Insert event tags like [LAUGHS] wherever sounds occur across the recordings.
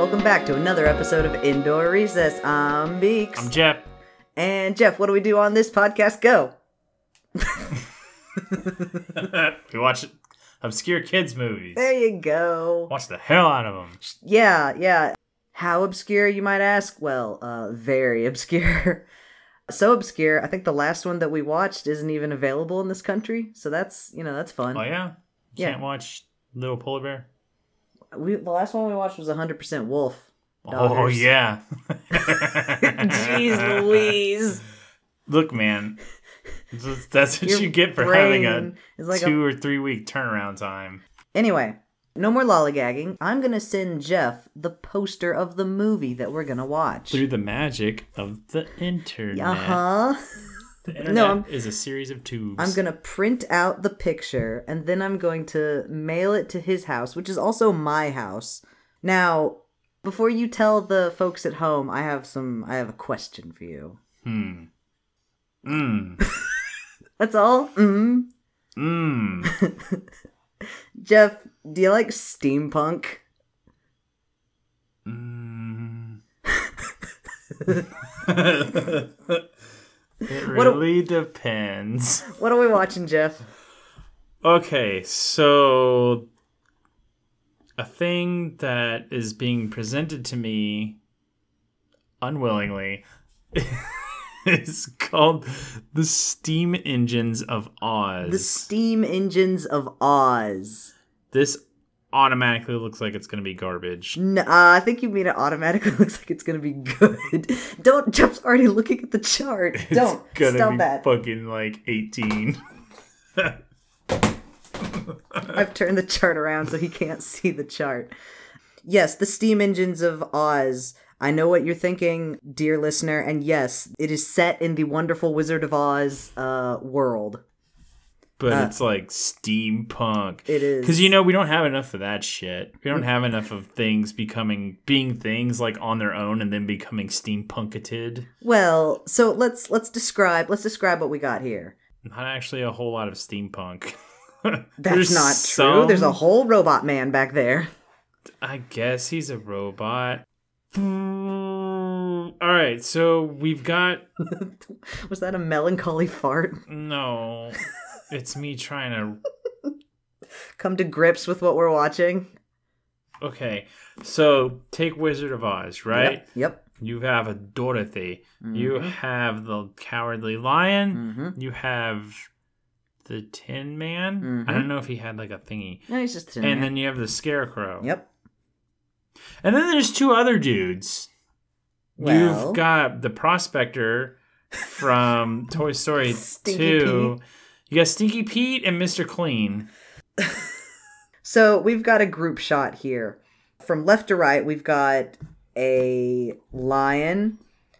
Welcome back to another episode of Indoor Recess. I'm Beeks. I'm Jeff. and Jeff, what do we do on this podcast? Go. [LAUGHS] we watch obscure kids movies. There you go. Watch the hell out of them. Yeah, yeah. How obscure, you might ask? Well, uh, very [LAUGHS] obscure. so obscure, I think the last one that we watched isn't even available in this country. So that's, you know, that's fun. Oh yeah. You Yeah. Can't watch Little Polar Bear. We, the last one we watched was 100% Wolf. Oh yeah. [LAUGHS] Jeez [LAUGHS] Louise. Look, man. That's- That's what Your you get for having a like a two or three week turnaround time. Anyway, no more lollygagging. I'm gonna send Jeff the poster of the movie that we're gonna watch. Through the magic of the internet. Uh huh. The internet No, I'm- is a series of tubes. I'm gonna print out the picture and then I'm going to mail it to his house, which is also my house. Now, before you tell the folks at home, I have some. I have a question for you. Hmm. Mmm. [LAUGHS] That's all. Mm. Mmm. [LAUGHS] Jeff, do you like steampunk? Mm. [LAUGHS] it What a- really depends. What are we watching, Jeff? Okay, so a thing that is being presented to me unwillingly [LAUGHS] is called the steam engines of Oz. The steam engines of Oz. this automatically looks like it's going to be garbage. No, uh, I think you mean it automatically [LAUGHS] looks like it's gonna be good. [LAUGHS] Don't. Jeff's already looking at the chart. Don't it's gonna stop be that. fucking like 18. [LAUGHS] I've turned the chart around so he can't see the chart. Yes, the steam engines of Oz. I know what you're thinking, dear listener, and yes, it is set in the wonderful Wizard of Oz uh, world. But Uh, it's like steampunk. It is Because you know we don't have enough of that shit. We don't have enough of things becoming being things like on their own and then becoming steampunketed. well. So let's let's describe let's describe what we got here. Not actually a whole lot of steampunk. [LAUGHS] That's not true. There's a whole robot man back there. I guess he's a robot. Mm, All right, so we've got [LAUGHS] Was that a melancholy fart? no. It's me trying to Come to grips with what we're watching. Okay, so take Wizard of Oz, right? Yep. yep. You have a Dorothy. You have the Cowardly Lion. Mm-hmm. You have the Tin Man. I Mhm. don't know if he had like a thingy. No, he's just a And man. then you have the Scarecrow. Yep. And then there's two other dudes. Well. You've got the Prospector from Toy Story [LAUGHS] Stinky 2. You got Stinky Pete and Mr. Clean. [LAUGHS] So we've got a group shot here. From left to right, we've got a lion.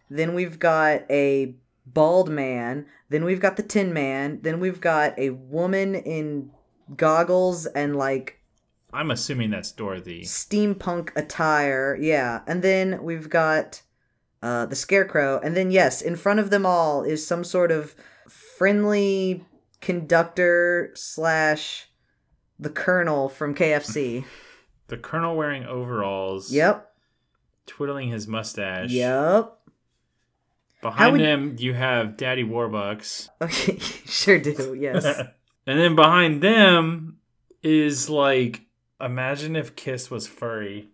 Then we've got a bald man. Then we've got the Tin Man. Then we've got a woman in goggles and like I'm assuming that's Dorothy. steampunk attire. Yeah. And then we've got uh, the Scarecrow. And then, yes, in front of them all is some sort of friendly conductor slash the Colonel from KFC. [LAUGHS] The Colonel wearing overalls. yep. Twiddling his mustache. Yep. Behind would- him, you have Daddy Warbucks. Okay. [LAUGHS] sure do. Yes. [LAUGHS] and then behind them is like, imagine if Kiss was furry.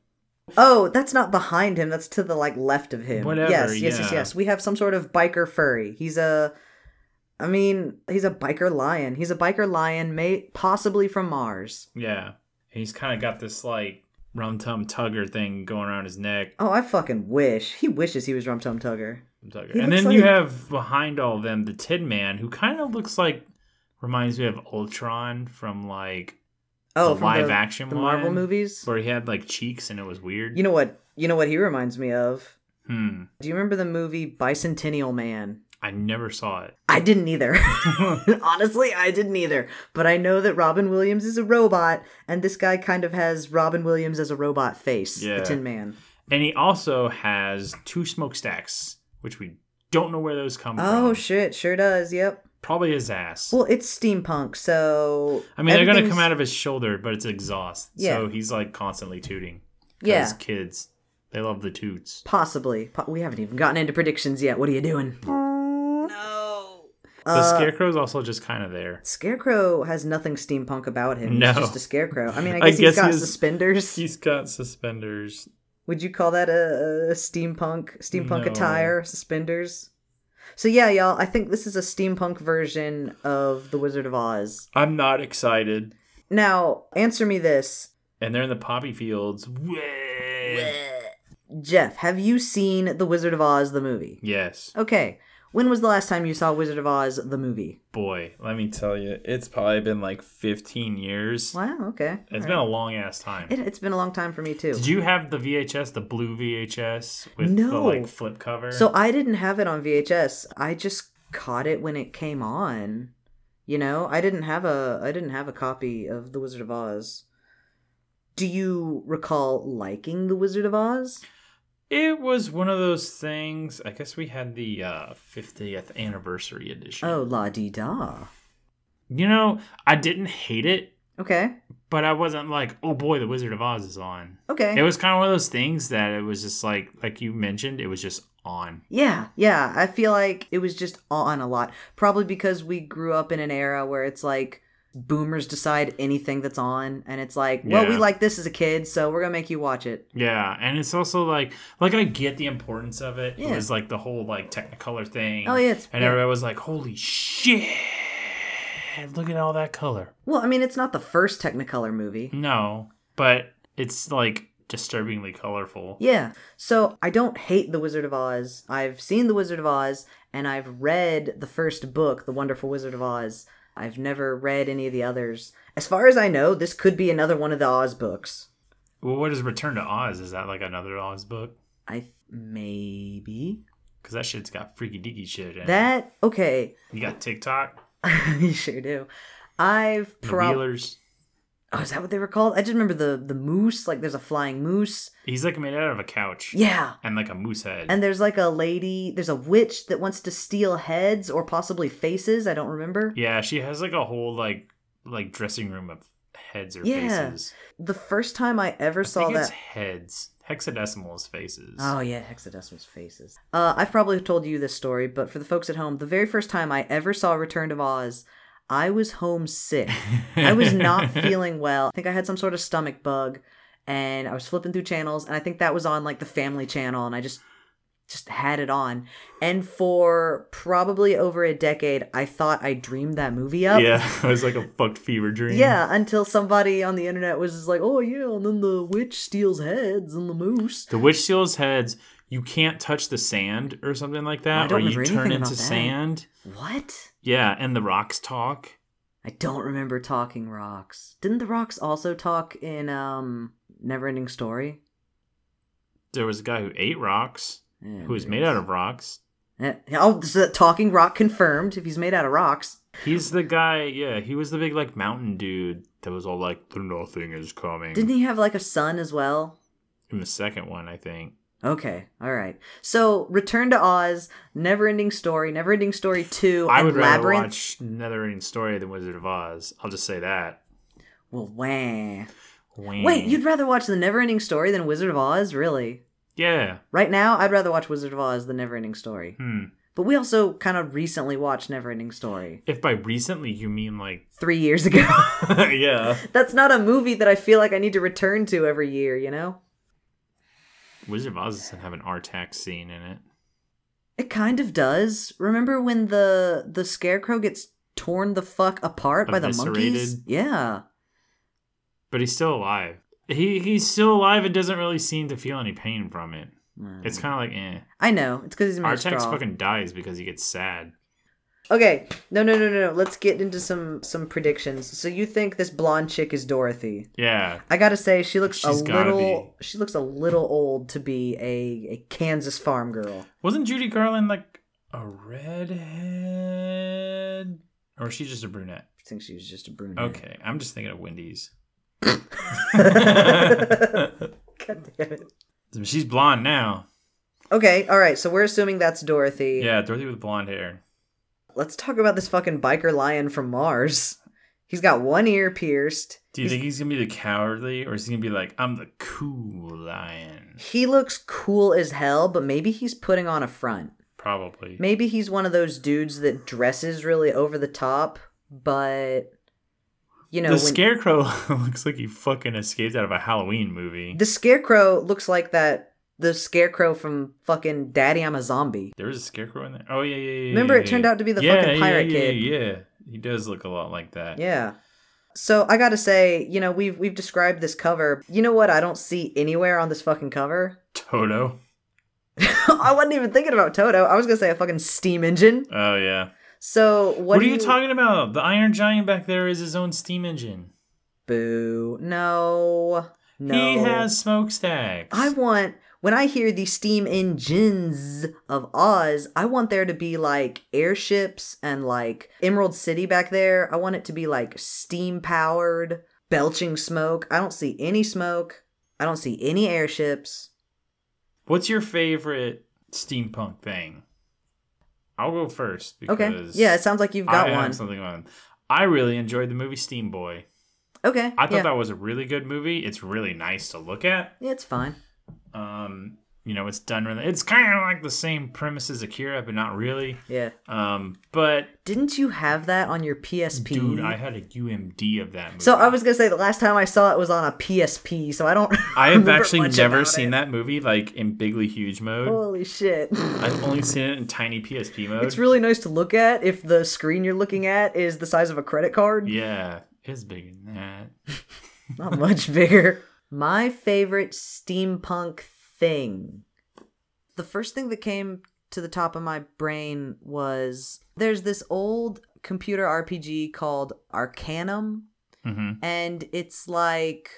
Oh, that's not behind him. That's to the like left of him. Whatever, Yes, yes, yes, yes. We have some sort of biker furry. He's a I mean, he's a biker lion. He's a biker lion, may possibly from Mars. Yeah. He's kind of got this like rum tum tugger thing going around his neck. Oh, I fucking wish. He wishes he was Rum Tum Tugger. Tugger. He And then you have behind all of them the Tin Man, who kind of looks like, reminds me of Ultron from like Oh, the live the, action the Marvel movies. where he had like cheeks and it was weird. You know what? You know what he reminds me of? hmm. Do you remember the movie Bicentennial Man? I never saw it. [LAUGHS] I didn't either. [LAUGHS] Honestly, I didn't either. But I know that Robin Williams is a robot, and this guy kind of has Robin Williams as a robot face, Yeah. the Tin Man. And he also has two smokestacks, which we don't know where those come Oh from. Oh, shit, sure does. Yep. Probably his ass. Well, it's steampunk, so I mean, they're gonna come out of his shoulder, but it's exhaust. Yeah. So he's like constantly tooting. Yeah. His kids they love the toots. Possibly. Po- we haven't even gotten into predictions yet. What are you doing? The Uh, scarecrow's also just kind of there. Scarecrow has nothing steampunk about him. No. He's just a scarecrow. I mean, I [LAUGHS] I guess, guess he's got he is- suspenders. He's got suspenders. Would you call that a, a steampunk steampunk No. attire? Suspenders. So yeah, y'all. I think this is a steampunk version of the Wizard of Oz. I'm not excited. Now, answer me this, And they're in the poppy fields. Jeff. Have you seen the Wizard of Oz the movie? Yes. Okay. When was the last time you saw Wizard of Oz the movie? Boy, let me tell you, it's probably been like 15 years. Wow. Okay. It's All been right. a long ass time. It, it's been a long time for me too. Did you have the VHS, the blue VHS with the like flip cover? So I didn't have it on VHS. I just caught it when it came on. You know, I didn't have a I didn't have a copy of The Wizard of Oz. Do you recall liking The Wizard of Oz? It was one of those things. I guess we had the uh, 50th anniversary edition. Oh, la di da. You know, I didn't hate it, Okay. but I wasn't like, oh boy, the Wizard of Oz is on. Okay. It was kind of one of those things that it was just like, like you mentioned, it was just on. yeah, yeah. I feel like it was just on a lot. Probably because we grew up in an era where it's like boomers decide anything that's on and it's like, well, we like this as a kid, so we're to make you watch it. Yeah, and it's also like, like I get the importance of it. Yeah. It was like the whole like Technicolor thing. Oh, yeah, it's and yeah. everybody was like, holy shit, look at all that color. Well, I mean, it's not the first Technicolor movie. No, but it's like disturbingly colorful. Yeah. So I don't hate The Wizard of Oz. I've seen The Wizard of Oz and I've read the first book, The Wonderful Wizard of Oz. I've never read any of the others. As far as I know, this could be another one of the Oz books. Well, what is Return to Oz? Is that like another Oz book? I th- maybe Because that shit's got freaky deaky shit in it. that okay. You got TikTok, [LAUGHS] you sure do. I've probably. Wheelers. Oh, is that what they were called? I just remember the the moose. Like, there's a flying moose. He's like made out of a couch. Yeah. And like a moose head. And there's like a lady. There's a witch that wants to steal heads or possibly faces. I don't remember. yeah, she has like a whole like like dressing room of heads or Yeah. faces. The first time I ever I saw that. heads. Hexadecimal is faces. Oh yeah, hexadecimal's faces. Uh, I've probably told you this story, but for the folks at home, the very first time I ever saw Return of Oz, I was homesick. I was not [LAUGHS] feeling well. I think I had some sort of stomach bug, and I was flipping through channels, and I think that was on like the Family Channel, and I just just had it on. And for probably over a decade, I thought I dreamed that movie up. Yeah, [LAUGHS] it was like a fucked fever dream. Yeah, until somebody on the internet was just like, "Oh yeah," and then the witch steals heads and the moose. The witch steals heads. You can't touch the sand or something like that, or you turn into sand. What? Yeah, and the rocks talk. I don't remember talking rocks. Didn't the rocks also talk in um Neverending Story? There was a guy who ate rocks, Yeah, who was made out of rocks. Eh, Oh, so talking rock confirmed. If he's made out of rocks, He's the guy. Yeah, he was the big like mountain dude that was all like, "The nothing is coming." didn't he have like a son as well? In the second one, I think. Okay, all right. So Return to Oz, Neverending Story, Neverending Story Two, I would rather Labyrinth. watch Neverending Story than Wizard of Oz. I'll just say that. Well, wah. Wah. Wait, you'd rather watch the Neverending Story than Wizard of Oz? Really? Yeah. Right now, I'd rather watch Wizard of Oz than Neverending Story. Hmm. But we also kind of recently watched Neverending Story If by recently you mean like, [LAUGHS] three years ago. [LAUGHS] yeah, That's not a movie that I feel like I need to return to every year, you know? Wizard of Oz doesn't have an Artax scene in it. It kind of does. Remember when the the scarecrow gets torn the fuck apart by the monkeys? Yeah. But he's still alive. He he's still alive and doesn't really seem to feel any pain from it. It's kind of like eh. I know. It's because he's Artax straw. fucking dies because he gets sad. Okay. No, no, no, no, no. Let's get into some some predictions. So you think this blonde chick is Dorothy? Yeah, I gotta say, she looks She's a little. She looks a little old to be a, a Kansas farm girl. wasn't Judy Garland like a redhead, or was she just a brunette? I think she was just a brunette. Okay, I'm just thinking of Wendy's. [LAUGHS] God damn it. She's blonde now. Okay, all right. So we're assuming that's Dorothy. Yeah, Dorothy with blonde hair. Let's talk about this fucking biker lion from Mars. He's got one ear pierced. Do you think he's gonna be the cowardly, or is he gonna be like, I'm the cool lion? He looks cool as hell, but maybe he's putting on a front. Probably. Maybe he's one of those dudes that dresses really over the top, but you know, the when- scarecrow [LAUGHS] looks like he fucking escaped out of a Halloween movie. the scarecrow looks like that the scarecrow from fucking Daddy I'm a Zombie. there was a scarecrow in there. Oh yeah, yeah, yeah. Remember, yeah, it turned out to be the Yeah, fucking pirate yeah, kid. Yeah, he does look a lot like that. Yeah. So I gotta say, you know, we've we've described this cover. You know what? I don't see anywhere on this fucking cover. Toto. [LAUGHS] I wasn't even thinking about Toto. I was gonna say a fucking steam engine. Oh yeah. So what, What, are you talking about? The Iron Giant back there is his own steam engine. Boo! No, no. He has smokestacks. I want when I hear the steam engines of Oz, I want there to be like airships and like Emerald City back there. I want it to be like steam powered, belching smoke. I don't see any smoke. I don't see any airships. What's your favorite steampunk thing? I'll go first because Okay. Yeah, it sounds like you've got I one. something on. I really enjoyed the movie Steamboy. Okay. I thought yeah. that was a really good movie. It's really nice to look at. Yeah, it's fine. Um, you know, it's done really. It's kind of like the same premise as Akira, but not really. Yeah. Um, but Didn't you have that on your PSP? dude, I had a UMD of that movie. so I was gonna say the last time I saw it was on a PSP, so I don't. [LAUGHS] I have actually never seen it. that movie like in bigly huge mode. Holy shit! I've [LAUGHS] only seen it in tiny PSP mode. It's really nice to look at if the screen you're looking at is the size of a credit card. yeah, it's bigger than that. [LAUGHS] Not much bigger. My favorite steampunk thing. The first thing that came to the top of my brain was there's this old computer RPG called Arcanum, hmm and it's like,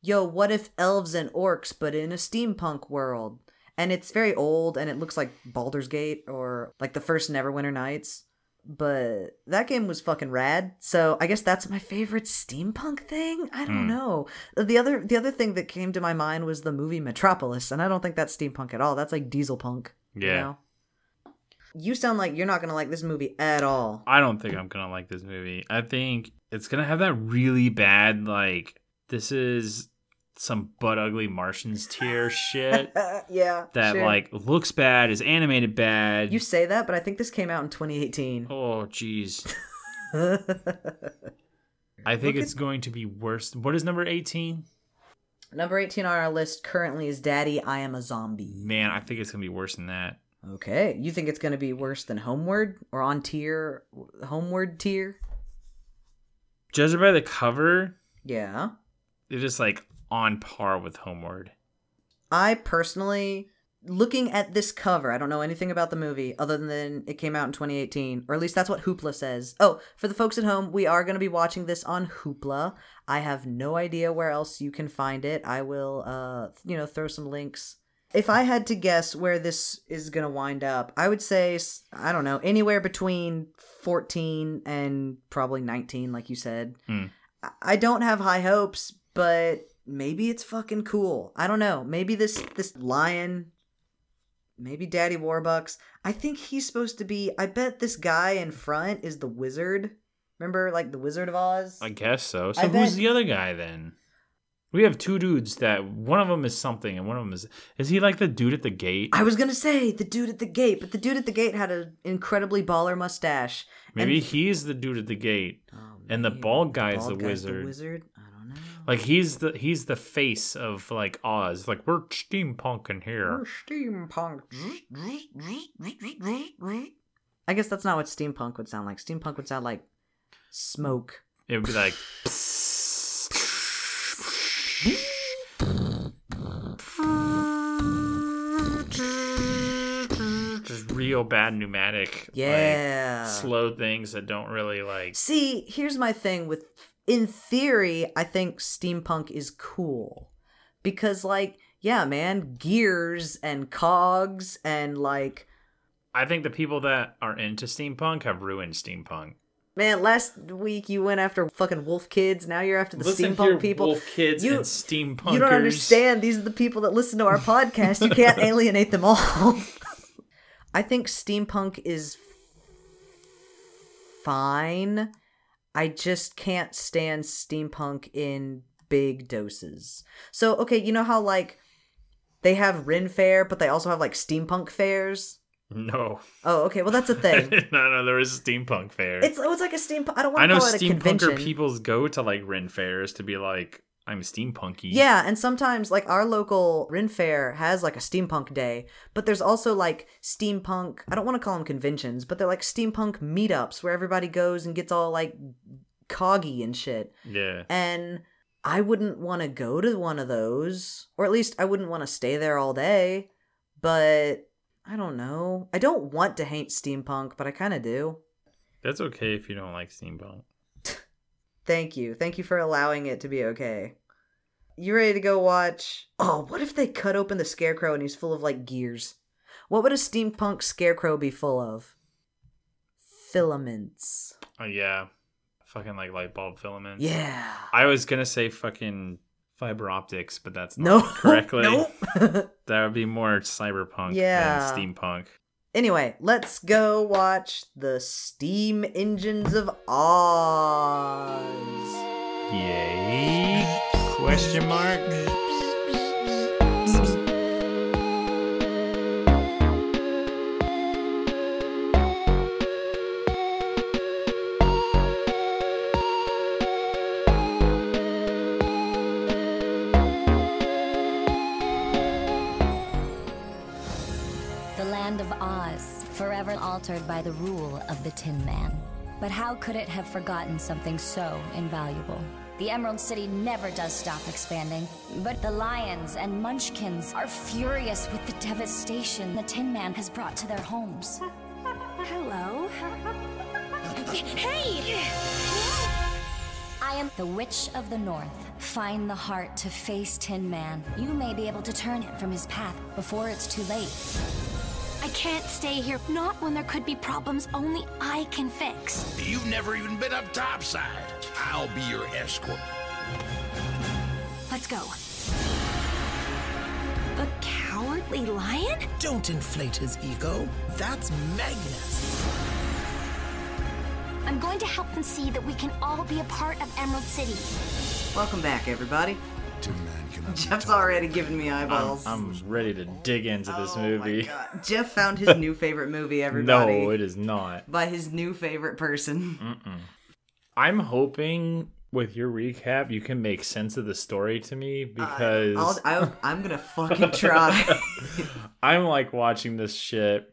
yo, what if elves and orcs, but in a steampunk world? And it's very old, and it looks like Baldur's Gate or like the first Neverwinter Nights. But that game was fucking rad. So I guess that's my favorite steampunk thing. I don't Hmm. know. The other the other thing that came to my mind was the movie Metropolis, and I don't think that's steampunk at all. That's like diesel punk. You, Yeah. know? you sound like you're not gonna like this movie at all. I don't think I'm gonna like this movie. I think it's gonna have that really bad like this is some butt ugly Martians tier [LAUGHS] shit yeah. that sure. like looks bad, is animated bad. You say that, but I think this came out in 2018. oh jeez. [LAUGHS] I think Look it's going to be worse. What is number 18? Number 18 on our list currently is Daddy, I Am a Zombie. Man, I think it's gonna be worse than that. Okay. You think it's going to be worse than Homeward or on tier? Homeward tier? Judging by the cover, Yeah. it's just like on par with Homeward. I personally, looking at this cover, I don't know anything about the movie other than it came out in 2018, or at least that's what Hoopla says. Oh, for the folks at home, we are going to be watching this on Hoopla. I have no idea where else you can find it. I will, uh, you know, throw some links. If I had to guess where this is going to wind up, I would say, I don't know, anywhere between 14 and probably 19, like you said. I- I don't have high hopes, but maybe it's fucking cool. I don't know. Maybe this this lion, maybe Daddy Warbucks. I think he's supposed to be. I bet this guy in front is the wizard. Remember, like the Wizard of Oz. I guess so. So I who's bet- the other guy then? We have two dudes that one of them is something and one of them is is he like the dude at the gate? I was gonna say the dude at the gate, but the dude at the gate had an incredibly baller mustache. Maybe and- he's the dude at the gate. Oh, And the bald guy is bald the guy's wizard. wizard. I don't know. Like he's the he's the face of like Oz. Like we're steampunking here. We're steampunk. I guess that's not what steampunk would sound like. Steampunk would sound like smoke. It would be like just real bad pneumatic. Yeah. Like, slow things that don't really like. See, here's my thing with in theory, I think steampunk is cool. Because like, yeah, man, gears and cogs and like I think the people that are into steampunk have ruined steampunk. man, last week you went after fucking wolf kids, now you're after the Listen steampunk people. wolf kids You- and steampunkers. You don't understand. These are the people that listen to our podcast. You can't [LAUGHS] alienate them all. [LAUGHS] I think steampunk is fine. I just can't stand steampunk in big doses. So, okay, you know how like they have Ren Fair, but they also have like steampunk fairs? No. Oh, okay. Well, that's a thing. [LAUGHS] no, no, there is a steampunk fair. It's oh, it's like a steampunk. I don't want I to know call it a convention. steampunker peoples go to like Ren fairs to be like, I'm steampunky. Yeah, and sometimes like our local Ren Fair has like a steampunk day, but there's also like steampunk. I don't want to call them conventions, but they're like steampunk meetups where everybody goes and gets all like coggy and shit. Yeah. And I wouldn't want to go to one of those, or at least I wouldn't want to stay there all day. But I don't know. I don't want to hate steampunk, but I kind of do. That's okay if you don't like steampunk. Thank you. Thank you for allowing it to be okay. You ready to go watch? Oh, what if they cut open the scarecrow and he's full of like gears? What would a steampunk scarecrow be full of? Filaments. Oh yeah. Fucking like light bulb filaments. Yeah. I was gonna say fucking fiber optics, but that's No. not correctly. [LAUGHS] Nope. [LAUGHS] That would be more cyberpunk Yeah. than steampunk. Anyway, let's go watch the steam engines of Oz. Yay? Question mark? By the rule of the Tin Man. But how could it have forgotten something so invaluable? The Emerald City never does stop expanding, but the lions and munchkins are furious with the devastation the Tin Man has brought to their homes. [LAUGHS] Hello? Hey! I am the Witch of the North. Find the heart to face Tin Man. You may be able to turn him from his path before it's too late. I can't stay here, not when there could be problems only I can fix. You've never even been up topside. I'll be your escort. Let's go. The cowardly lion? Don't inflate his ego. That's Magnus. I'm going to help them see that we can all be a part of Emerald City. Welcome back, everybody. Tin Man cannot be Jeff's already giving me I'm, eyeballs. I'm ready to dig into this Oh my movie. God. Jeff found his new favorite movie, [LAUGHS] everybody. No, it is not. by his new favorite person. Mm-mm. I'm hoping with your recap you can make sense of the story to me because I'll, I'll, [LAUGHS] I'm gonna fucking try. [LAUGHS] I'm like watching this shit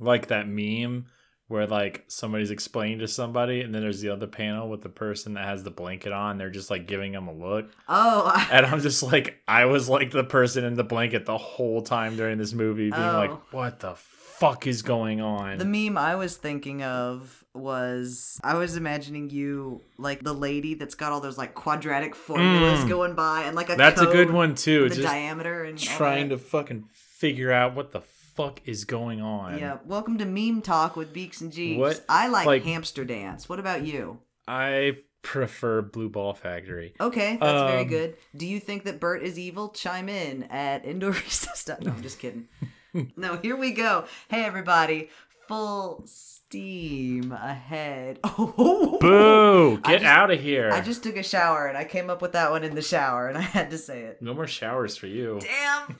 like that meme where like somebody's explaining to somebody and then there's the other panel with the person that has the blanket on they're just like giving them a look. Oh, I, [LAUGHS] and i'm just like i was like the person in the blanket the whole time during this movie being Oh. like what the fuck is going on? The meme I was thinking of was I was imagining you like the lady that's got all those like quadratic formulas Mm. going by and like a that's a good one too. the just diameter and trying to fucking figure out what the fuck is going on Yeah, welcome to meme talk with Beeks and Jeeps. What- I like, like- hamster dance. What about you? i prefer blue ball factory Okay, that's very Um, good. Do you think that Bert is evil? Chime in at indoor [LAUGHS] recess. No, I'm just kidding. [LAUGHS] no, here we go. Hey, everybody. Full steam ahead. [LAUGHS] Oh, boo get just- out of here I just took a shower and I came up with that one in the shower and I had to say it. no more showers for you Damn.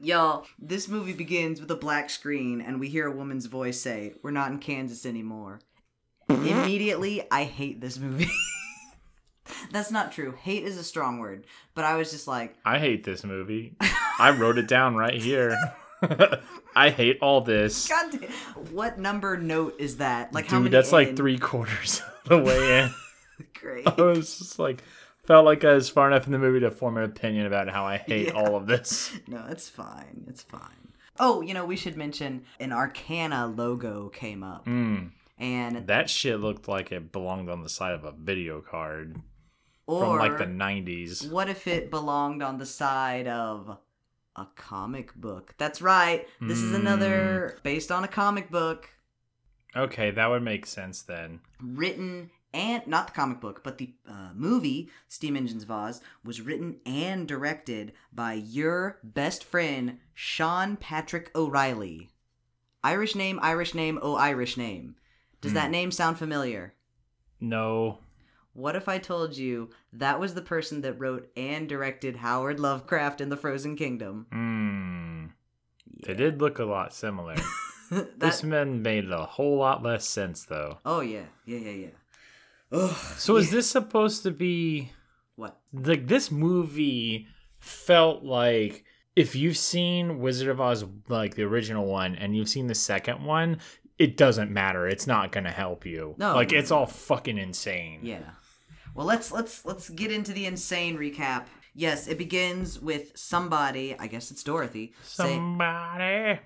Y'all, this movie begins with a black screen and we hear a woman's voice say, We're not in Kansas anymore. Immediately, I hate this movie. [LAUGHS] That's not true. Hate is a strong word, but I was just like, I hate this movie. I wrote it down right here. [LAUGHS] I hate all this. [LAUGHS] God damn, what number note is that? Like, how Dude, many? that's like three quarters of the way in. Great. I was just like, felt like I was far enough in the movie to form an opinion about how I hate Yeah. all of this. [LAUGHS] No, it's fine. It's fine. Oh, you know, we should mention an Arcana logo came up. Mm, And that shit looked like it belonged on the side of a video card or from like the 90s. What if it belonged on the side of a comic book? That's right. This is another Hmm. based on a comic book Okay, that would make sense then. written and not the comic book, but the uh, movie Steam Engines of Oz was written and directed by your best friend Sean Patrick O'Reilly. Irish name, Irish name, oh Irish name. Does Hmm. that name sound familiar? No. What if I told you that was the person that wrote and directed Howard Lovecraft in the Frozen Kingdom? Hmm. They did look a lot similar. [LAUGHS] That- this man made a whole lot less sense, though. oh yeah, yeah, yeah, yeah. Ugh. So is this supposed to be What? like this movie felt like if you've seen Wizard of Oz like the original one and you've seen the second one, it doesn't matter. It's not gonna help you. No, like it's all fucking insane. Yeah. Well, let's let's let's get into the insane recap. Yes, it begins with somebody. I guess it's Dorothy. Say, Somebody.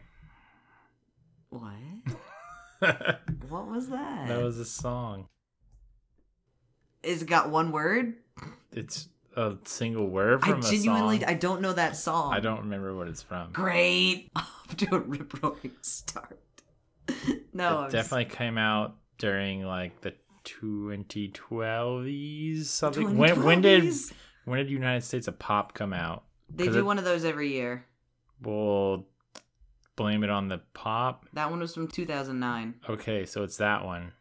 what? [LAUGHS] What was that? that? was a song. Is it got one word? It's a single word from a genuinely song. I don't know that song. I don't remember what it's from. Great. [LAUGHS] Off to a rip roaring start. [LAUGHS] no, it I'm definitely came out during like the 2012s something. When when did when did United States of Pop come out? They do it- one of those every year. We'll blame it on the pop. That one was from 2009. Okay, so it's that one.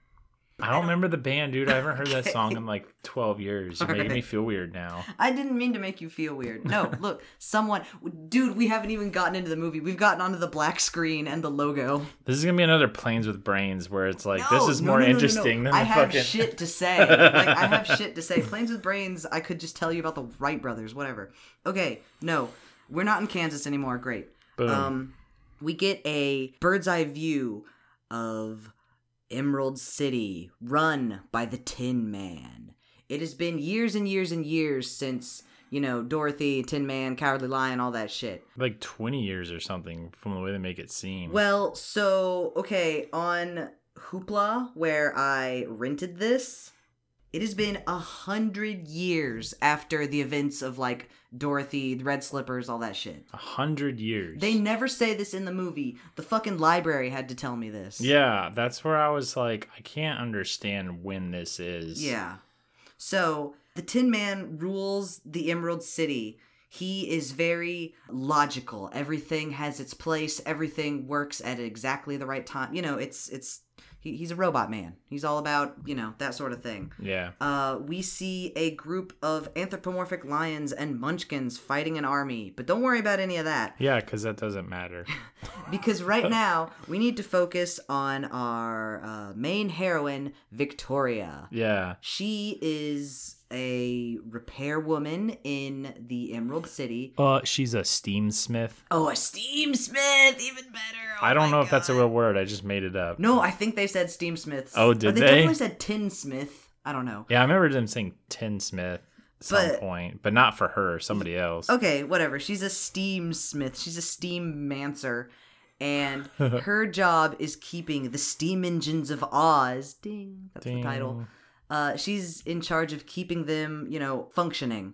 I don't remember the band, dude. I haven't heard that song in like 12 years. You're making me feel weird now. I didn't mean to make you feel weird. No, [LAUGHS] look, someone, dude, we haven't even gotten into the movie. We've gotten onto the black screen and the logo. This is gonna be another Planes with Brains where it's like No, this is no, more no, interesting than I the have fucking. shit to say. [LAUGHS] Like I have shit to say. Planes with Brains. I could just tell you about the Wright brothers. Whatever. Okay, no, we're not in Kansas anymore. Great. Boom. Um, we get a bird's eye view of Emerald City, run by the Tin Man. It has been years and years and years since you know Dorothy, Tin Man, Cowardly Lion, all that shit. like 20 years or something from the way they make it seem. Well, so okay, on Hoopla, where I rented this, it has been a hundred years after the events of like Dorothy, the Red Slippers, all that shit. a hundred years. They never say this in the movie. The fucking library had to tell me this. Yeah, that's where I was like, I can't understand when this is. Yeah. So the Tin Man rules the Emerald City. He is very logical. Everything has its place. Everything works at exactly the right time. You know, it's it's he, he's a robot man. He's all about you know that sort of thing. Yeah. Uh, we see a group of anthropomorphic lions and munchkins fighting an army, but don't worry about any of that Yeah, because that doesn't matter. [LAUGHS] because right now we need to focus on our uh, main heroine, Victoria. Yeah. She is a repair woman in the Emerald City. Uh, she's a steam smith. Oh, a steam smith, even better. Oh I don't know if that's a real word. I just made it up. No, I think they said steam smiths. Oh, Or did they? they? definitely said tinsmith. I don't know. Yeah, I remember them saying tinsmith at some But- point, but not for her. Somebody else. Okay, whatever. She's a steam smith. She's a steam mancer. And [LAUGHS] her job is keeping the steam engines of Oz. Ding. That's the title. Uh, she's in charge of keeping them, you know, functioning.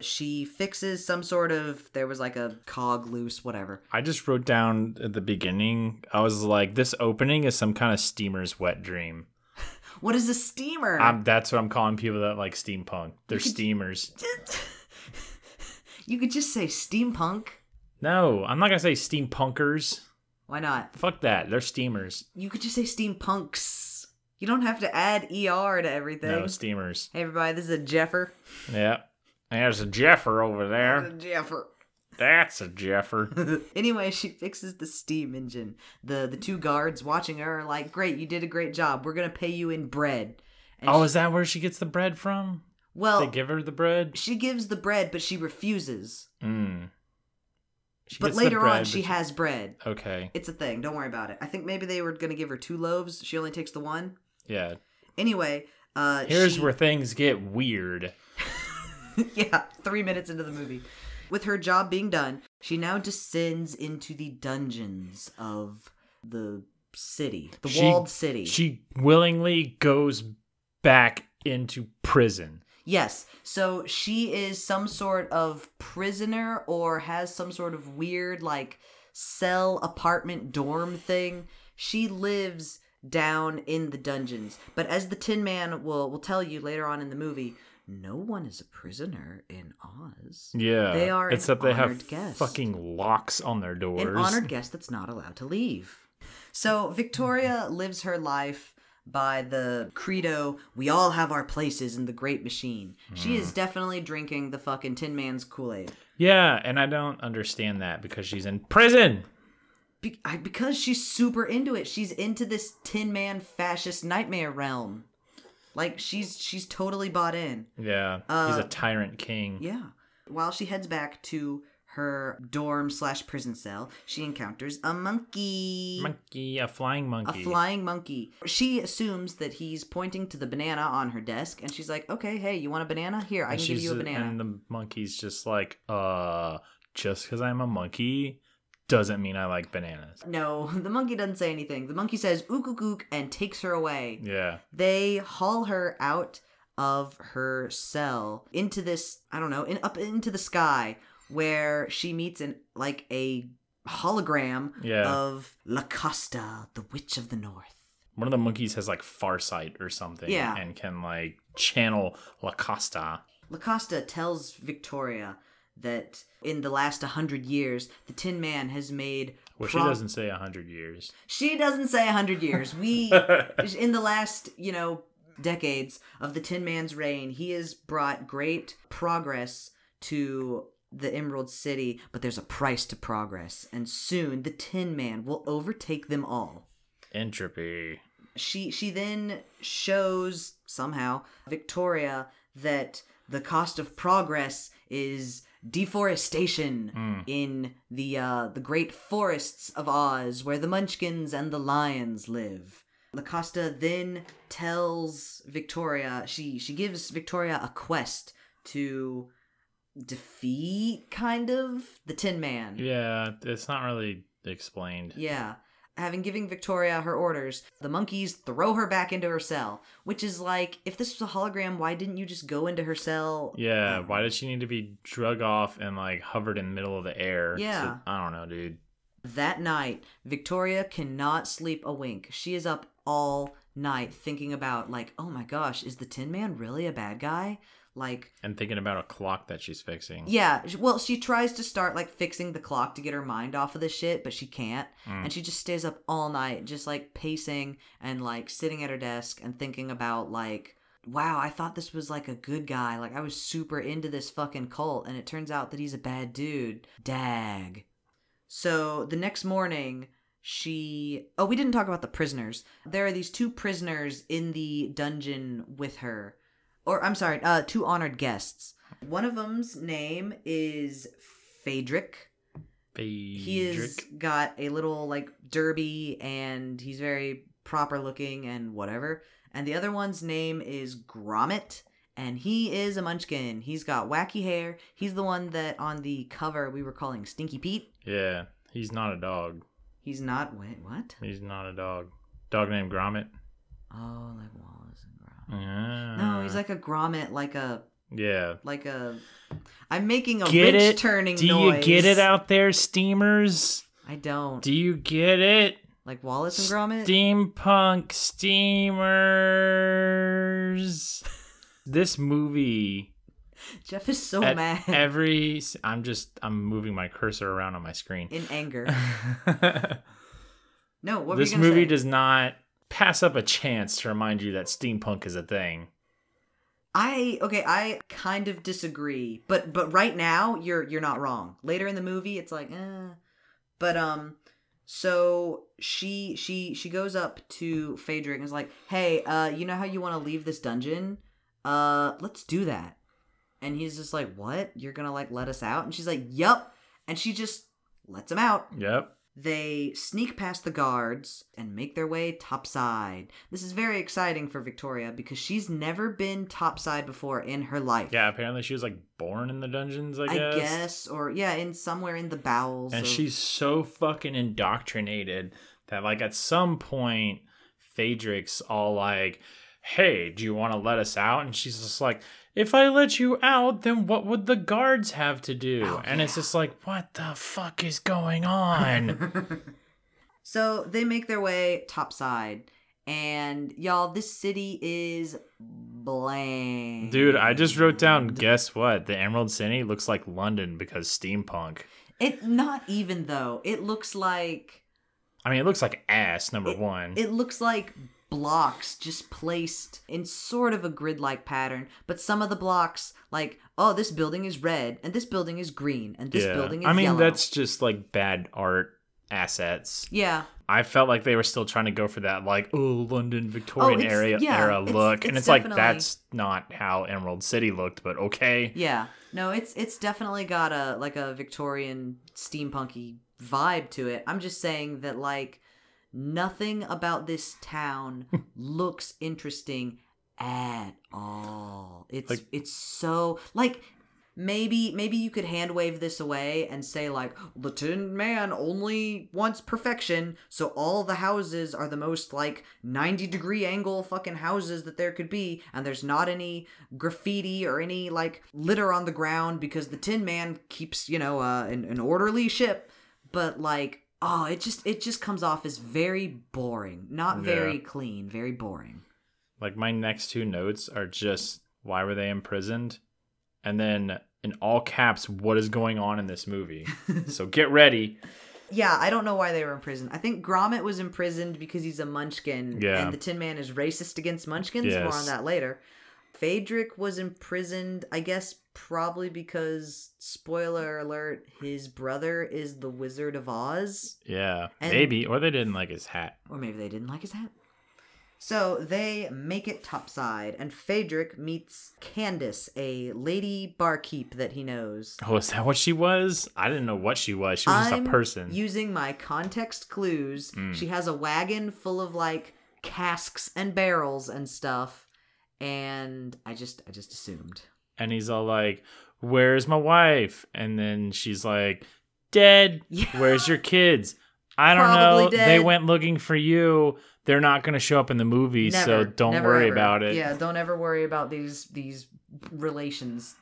She fixes some sort of. There was like a cog loose, whatever. I just wrote down at the beginning. I was like, this opening is some kind of steamer's wet dream. [LAUGHS] What is a steamer? I'm, that's what I'm calling people that like steampunk. They're could- steamers. [LAUGHS] you could just say steampunk. No, I'm not gonna say steampunkers. Why not? Fuck that. They're steamers. You could just say steampunks. You don't have to add ER to everything. No, steamers. hey, everybody, this is a Jeffer. Yeah. There's a Jeffer over A there. Jeffer. That's a Jeffer. [LAUGHS] anyway, she fixes the steam engine. The the two guards watching her are like, "Great, you did a great job. We're gonna pay you in bread." And oh, she- is that where she gets the bread from? well? they give her the bread? she gives the bread, but she refuses. Mm. She but later bread, on, but she has bread. Okay. It's a thing. Don't worry about it. I think maybe they were gonna give her two loaves. She only takes the one. Yeah. Anyway, uh, Here's she- where things get weird. [LAUGHS] yeah, three minutes into the movie. With her job being done, she now descends into the dungeons of the city, the She- walled city. She willingly goes back into prison. Yes. So she is some sort of prisoner or has some sort of weird, like, cell apartment dorm thing. She lives down in the dungeons. But as the Tin Man will, will tell you later on in the movie, no one is a prisoner in Oz. Yeah. They are Except they have guest. fucking locks on their doors. An honored guest that's not allowed to leave. So Victoria lives her life by the credo, we all have our places in the great machine. She is hmm. definitely drinking the fucking Tin Man's Kool Aid. Yeah, and I don't understand that because she's in prison. Be- I, because she's super into it. She's into this Tin Man fascist nightmare realm. Like she's she's totally bought in. Yeah, he's a tyrant king. Yeah. While she heads back to her dorm slash prison cell, she encounters a monkey. Monkey, a flying monkey. a flying monkey. She assumes that he's pointing to the banana on her desk, and she's like, "Okay, hey, you want a banana? Here, I And can give you a banana." And the monkey's just like, uh, just because I'm a monkey doesn't mean I like bananas. No, [LAUGHS] the monkey doesn't say anything. The monkey says "ook ook ook" and takes her away. Yeah. They haul her out of her cell into this, I don't know, in, up into the sky where she meets an like a hologram Yeah. of Locasta, the Witch of the North. One of the monkeys has like farsight or something. Yeah. And can like channel Locasta. La Costa tells Victoria that in the last 100 years, the Tin Man has made Well, she doesn't say a hundred years. She doesn't say 100 years. We [LAUGHS] in the last, you know, decades of the Tin Man's reign, he has brought great progress to the Emerald City, but there's a price to progress, and soon the Tin Man will overtake them all. Entropy. She she then shows somehow Victoria that the cost of progress is deforestation in the uh, the great forests of Oz, where the Munchkins and the lions live. Locasta then tells Victoria she she gives Victoria a quest to defeat kind of the Tin Man. Yeah, it's not really explained. Yeah. Having given Victoria her orders, the monkeys throw her back into her cell, which is like, if this was a hologram, why didn't you just go into her cell? Yeah, why did she need to be drug off and like hovered in the middle of the air? Yeah. I don't know, dude. That night, Victoria cannot sleep a wink. She is up all night thinking about, like, oh my gosh, is the Tin Man really a bad guy? Like, And thinking about a clock that she's fixing. Yeah, well, she tries to start like fixing the clock to get her mind off of this shit, but she can't. Mm. And she just stays up all night, just like pacing and like sitting at her desk and thinking about like, wow, I thought this was like a good guy. Like I was super into this fucking cult, and it turns out that he's a bad dude. Dag. So the next morning, she. Oh, we didn't talk about the prisoners. There are these two prisoners in the dungeon with her. Or, I'm sorry, uh, two honored guests. One of them's name is Phaedric. Phaedric. He has got a little, like, derby, and he's very proper looking and whatever. And the other one's name is Gromit, and he is a munchkin. He's got wacky hair. He's the one that on the cover we were calling Stinky Pete. Yeah, he's not a dog. He's not. Wait, what? He's not a dog. Dog named Gromit. Oh, like Wallace Gromit. Yeah. No, he's like a grommet, like a Yeah. like a. I'm making a Get wrench it? turning Do noise. you get it out there, steamers? I don't. Do you get it? like Wallace and Gromit. Steampunk steamers. this movie [LAUGHS] Jeff is so mad every I'm just I'm moving my cursor around on my screen. in anger. [LAUGHS] No, what this were you gonna movie say? does not pass up a chance to remind you that steampunk is a thing. I okay, I kind of disagree, but but right now you're you're not wrong. Later in the movie, it's like, eh. But um, so she she she goes up to Phaedric and is like, hey, uh, you know how you want to leave this dungeon? Uh, let's do that. And he's just like, what? You're gonna like let us out? And she's like, yup. And she just lets him out. Yep. They sneak past the guards and make their way topside. This is very exciting for Victoria because she's never been topside before in her life. Yeah, apparently she was like born in the dungeons, I I guess. guess. or yeah, in somewhere in the bowels. And of- she's so fucking indoctrinated that like at some point Phaedric's all like, Hey, do you want to let us out? And she's just like, If I let you out, then what would the guards have to do? Oh, and it's just like, what the fuck is going on? [LAUGHS] So they make their way topside. And y'all, this city is blank. Dude, I just wrote down, guess what? The Emerald City looks like London because steampunk. It not even though. It looks like I mean, it looks like ass, number It- one. it looks like blocks just placed in sort of a grid like pattern, but some of the blocks, like, oh, this building is red, and this building is green, and this building is yellow. I mean, yellow. that's just like bad art assets. Yeah. I felt like they were still trying to go for that, like, oh, London oh, Victorian it's- era yeah, era it's- look, and it's it's like that's not how Emerald City looked, but okay. Yeah. No, it's it's definitely got a like a Victorian steampunky vibe to it. I'm just saying that like nothing about this town [LAUGHS] looks interesting at all. It's Like- it's so like maybe maybe you could hand wave this away and say like the tin man only wants perfection so all the houses are the most like 90 degree angle fucking houses that there could be and there's not any graffiti or any like litter on the ground because the tin man keeps you know uh, an, an orderly ship but like oh it just it just comes off as very boring not very Yeah. clean very boring Like my next two notes are just why were they imprisoned? And then in all caps, what is going on in this movie? [LAUGHS] so get ready. Yeah, I don't know why they were imprisoned. I think Gromit was imprisoned because he's a munchkin, Yeah. and the Tin Man is racist against munchkins. More on that later. Phaedric was imprisoned, I guess, probably because, spoiler alert, his brother is the Wizard of Oz. Yeah, And- maybe. Or they didn't like his hat. Or maybe they didn't like his hat. So they make it topside, and Phaedric meets Candace, a lady barkeep that he knows. Oh, is that what she was? I didn't know what she was. She was just I'm a person. Using my context clues, Mm. she has a wagon full of like casks and barrels and stuff, and I just I just assumed. and he's all like, "Where's my wife?" And then she's like, "Dead. Yeah. Where's your kids?" I don't Probably know. They went looking for you. They're not going to show up in the movie, so don't never, worry ever. about it. Yeah, don't ever worry about these these relations.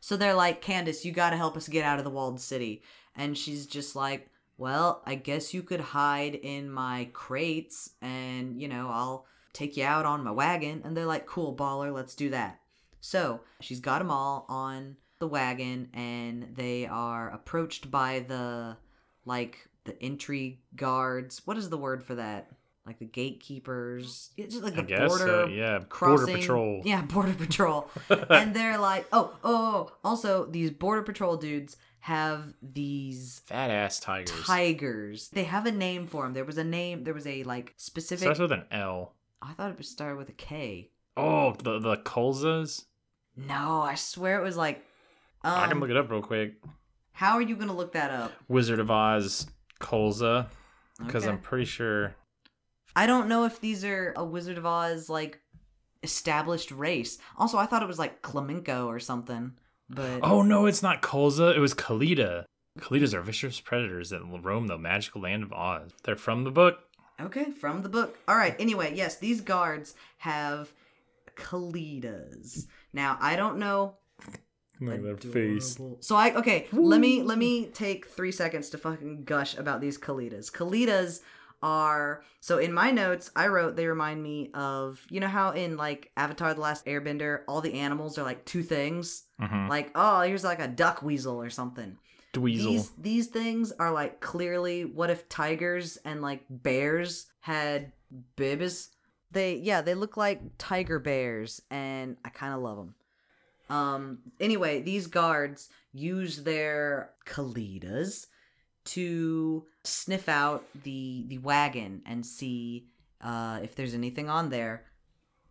So they're like, Candace, you got to help us get out of the walled city, and she's just like, well, I guess you could hide in my crates, and you know, I'll take you out on my wagon. And they're like, cool, baller, let's do that. So she's got them all on the wagon, and they are approached by the like the entry guards. What is the word for that? Like the gatekeepers, It's just like I the guess, border uh, yeah, Border. Patrol. Yeah, [LAUGHS] border patrol. [LAUGHS] and they're like, oh, oh, oh. Also, these border patrol dudes have these Fat ass tigers. tigers. They have a name for them. There was a name. There was a like specific. Starts with an L. I thought it was started with a K. Oh, the the Colzas. No, I swear it was like. Um, I can look it up real quick. How are you gonna look that up? Wizard of Oz Colza, because Okay. I'm pretty sure. I don't know if these are a Wizard of Oz like established race. Also, I thought it was like Flamenco or something. But Oh no, it's not Colza. It was Kalidah. Kalidahs are vicious predators that roam the magical land of Oz. They're from the book. Okay, from the book. All right. Anyway, yes, these guards have Kalidahs. Now, I don't know. Adorable. So I okay. Let me let me take three seconds to fucking gush about these Kalidahs. Kalidahs are so in my notes I wrote they remind me of you know how in like Avatar: The Last Airbender all the animals are like two things. Mm-hmm. Like oh here's like a duck weasel or something. Dweezil. These these things are like clearly what if tigers and like bears had bibs? They yeah, they look like tiger bears and I kind of love them. Um anyway, these guards use their kalidahs to sniff out the the wagon and see uh if there's anything on there.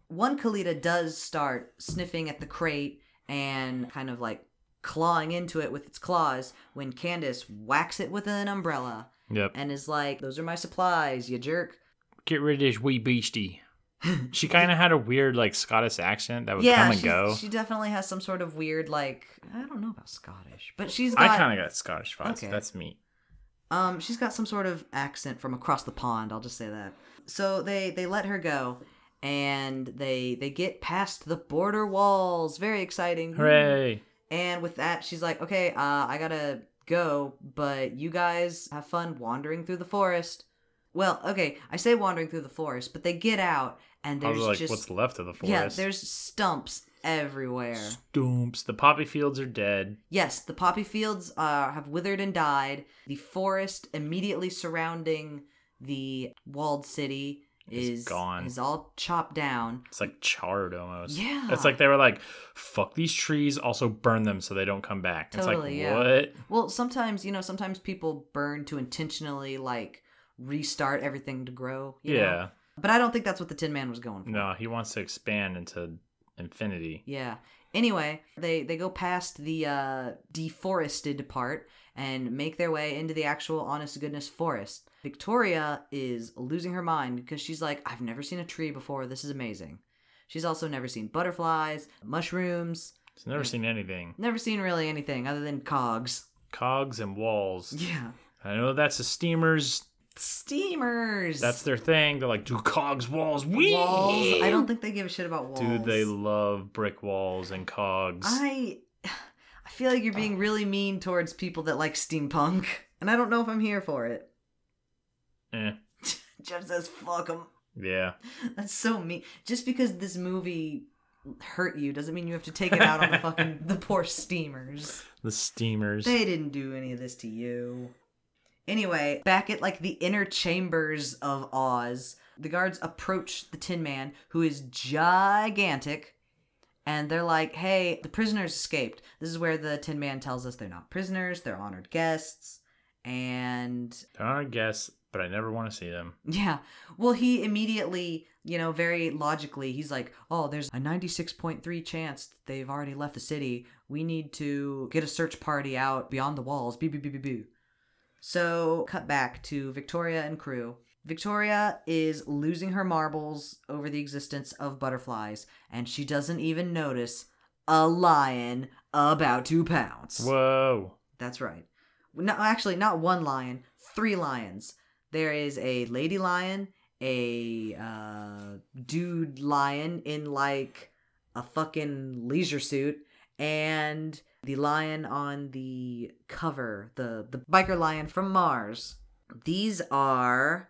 One kalidah does start sniffing at the crate and kind of like clawing into it with its claws when Candace whacks it with an umbrella Yep. and is like, "Those are my supplies, you jerk." Get rid of this wee beastie. [LAUGHS] she kind of had a weird like Scottish accent that would yeah, come and go. she definitely has some sort of weird like I don't know about Scottish, but she's got I kind of got Scottish vibes. Okay. That's me. um she's got some sort of accent from across the pond. I'll just say that. So they they let her go, and they they get past the border walls. Very exciting. Hooray! And with that, she's like, "Okay, uh, I gotta go, but you guys have fun wandering through the forest." Well, okay, I say wandering through the forest, but they get out and there's like, just what's left of the forest? yeah, there's stumps everywhere. stumps. The poppy fields are dead. Yes, the poppy fields uh, have withered and died. The forest immediately surrounding the walled city is gone. is all chopped down. It's like charred almost. Yeah. It's like they were like, fuck these trees, also burn them so they don't come back. It's Totally, like, yeah. what? Well, sometimes you know, sometimes people burn to intentionally like restart everything to grow. you know? Yeah. But I don't think that's what the Tin Man was going for. No, he wants to expand into infinity. Yeah. Anyway, they they go past the uh, deforested part and make their way into the actual honest goodness forest. Victoria is losing her mind because she's like, I've never seen a tree before. This is amazing. She's also never seen butterflies, mushrooms, He's never seen anything. never seen really anything other than cogs. Cogs and walls. Yeah. I know that's the steamers. Steamers. That's their thing. They're like, do cogs, walls, wee. walls. I don't think they give a shit about walls. Dude, they love brick walls and cogs. I [SIGHS] I feel like you're being really mean towards people that like steampunk, and I don't know if I'm here for it. Eh. [LAUGHS] Jeff says, "Fuck them." Yeah. [LAUGHS] That's so mean. Just because this movie hurt you doesn't mean you have to take it out on the [LAUGHS] fucking the poor steamers. The steamers. They didn't do any of this to you. Anyway, back at like the inner chambers of Oz, the guards approach the Tin Man, who is gigantic, and they're like, "Hey, the prisoners escaped." This is where the Tin Man tells us they're not prisoners; they're honored guests, and They're not a guest, but I never want to see them. yeah. Well, he immediately, you know, very logically, he's like, oh, there's a 96.3 chance they've already left the city. We need to get a search party out beyond the walls. Boo, boo, boo, boo, boo. So, cut back to Victoria and crew. Victoria is losing her marbles over the existence of butterflies, and she doesn't even notice a lion about to pounce. Whoa. That's right. No, actually, not one lion, three lions. There is a lady lion, a uh, dude lion in like a fucking leisure suit, and the lion on the cover, the the biker lion from Mars. These are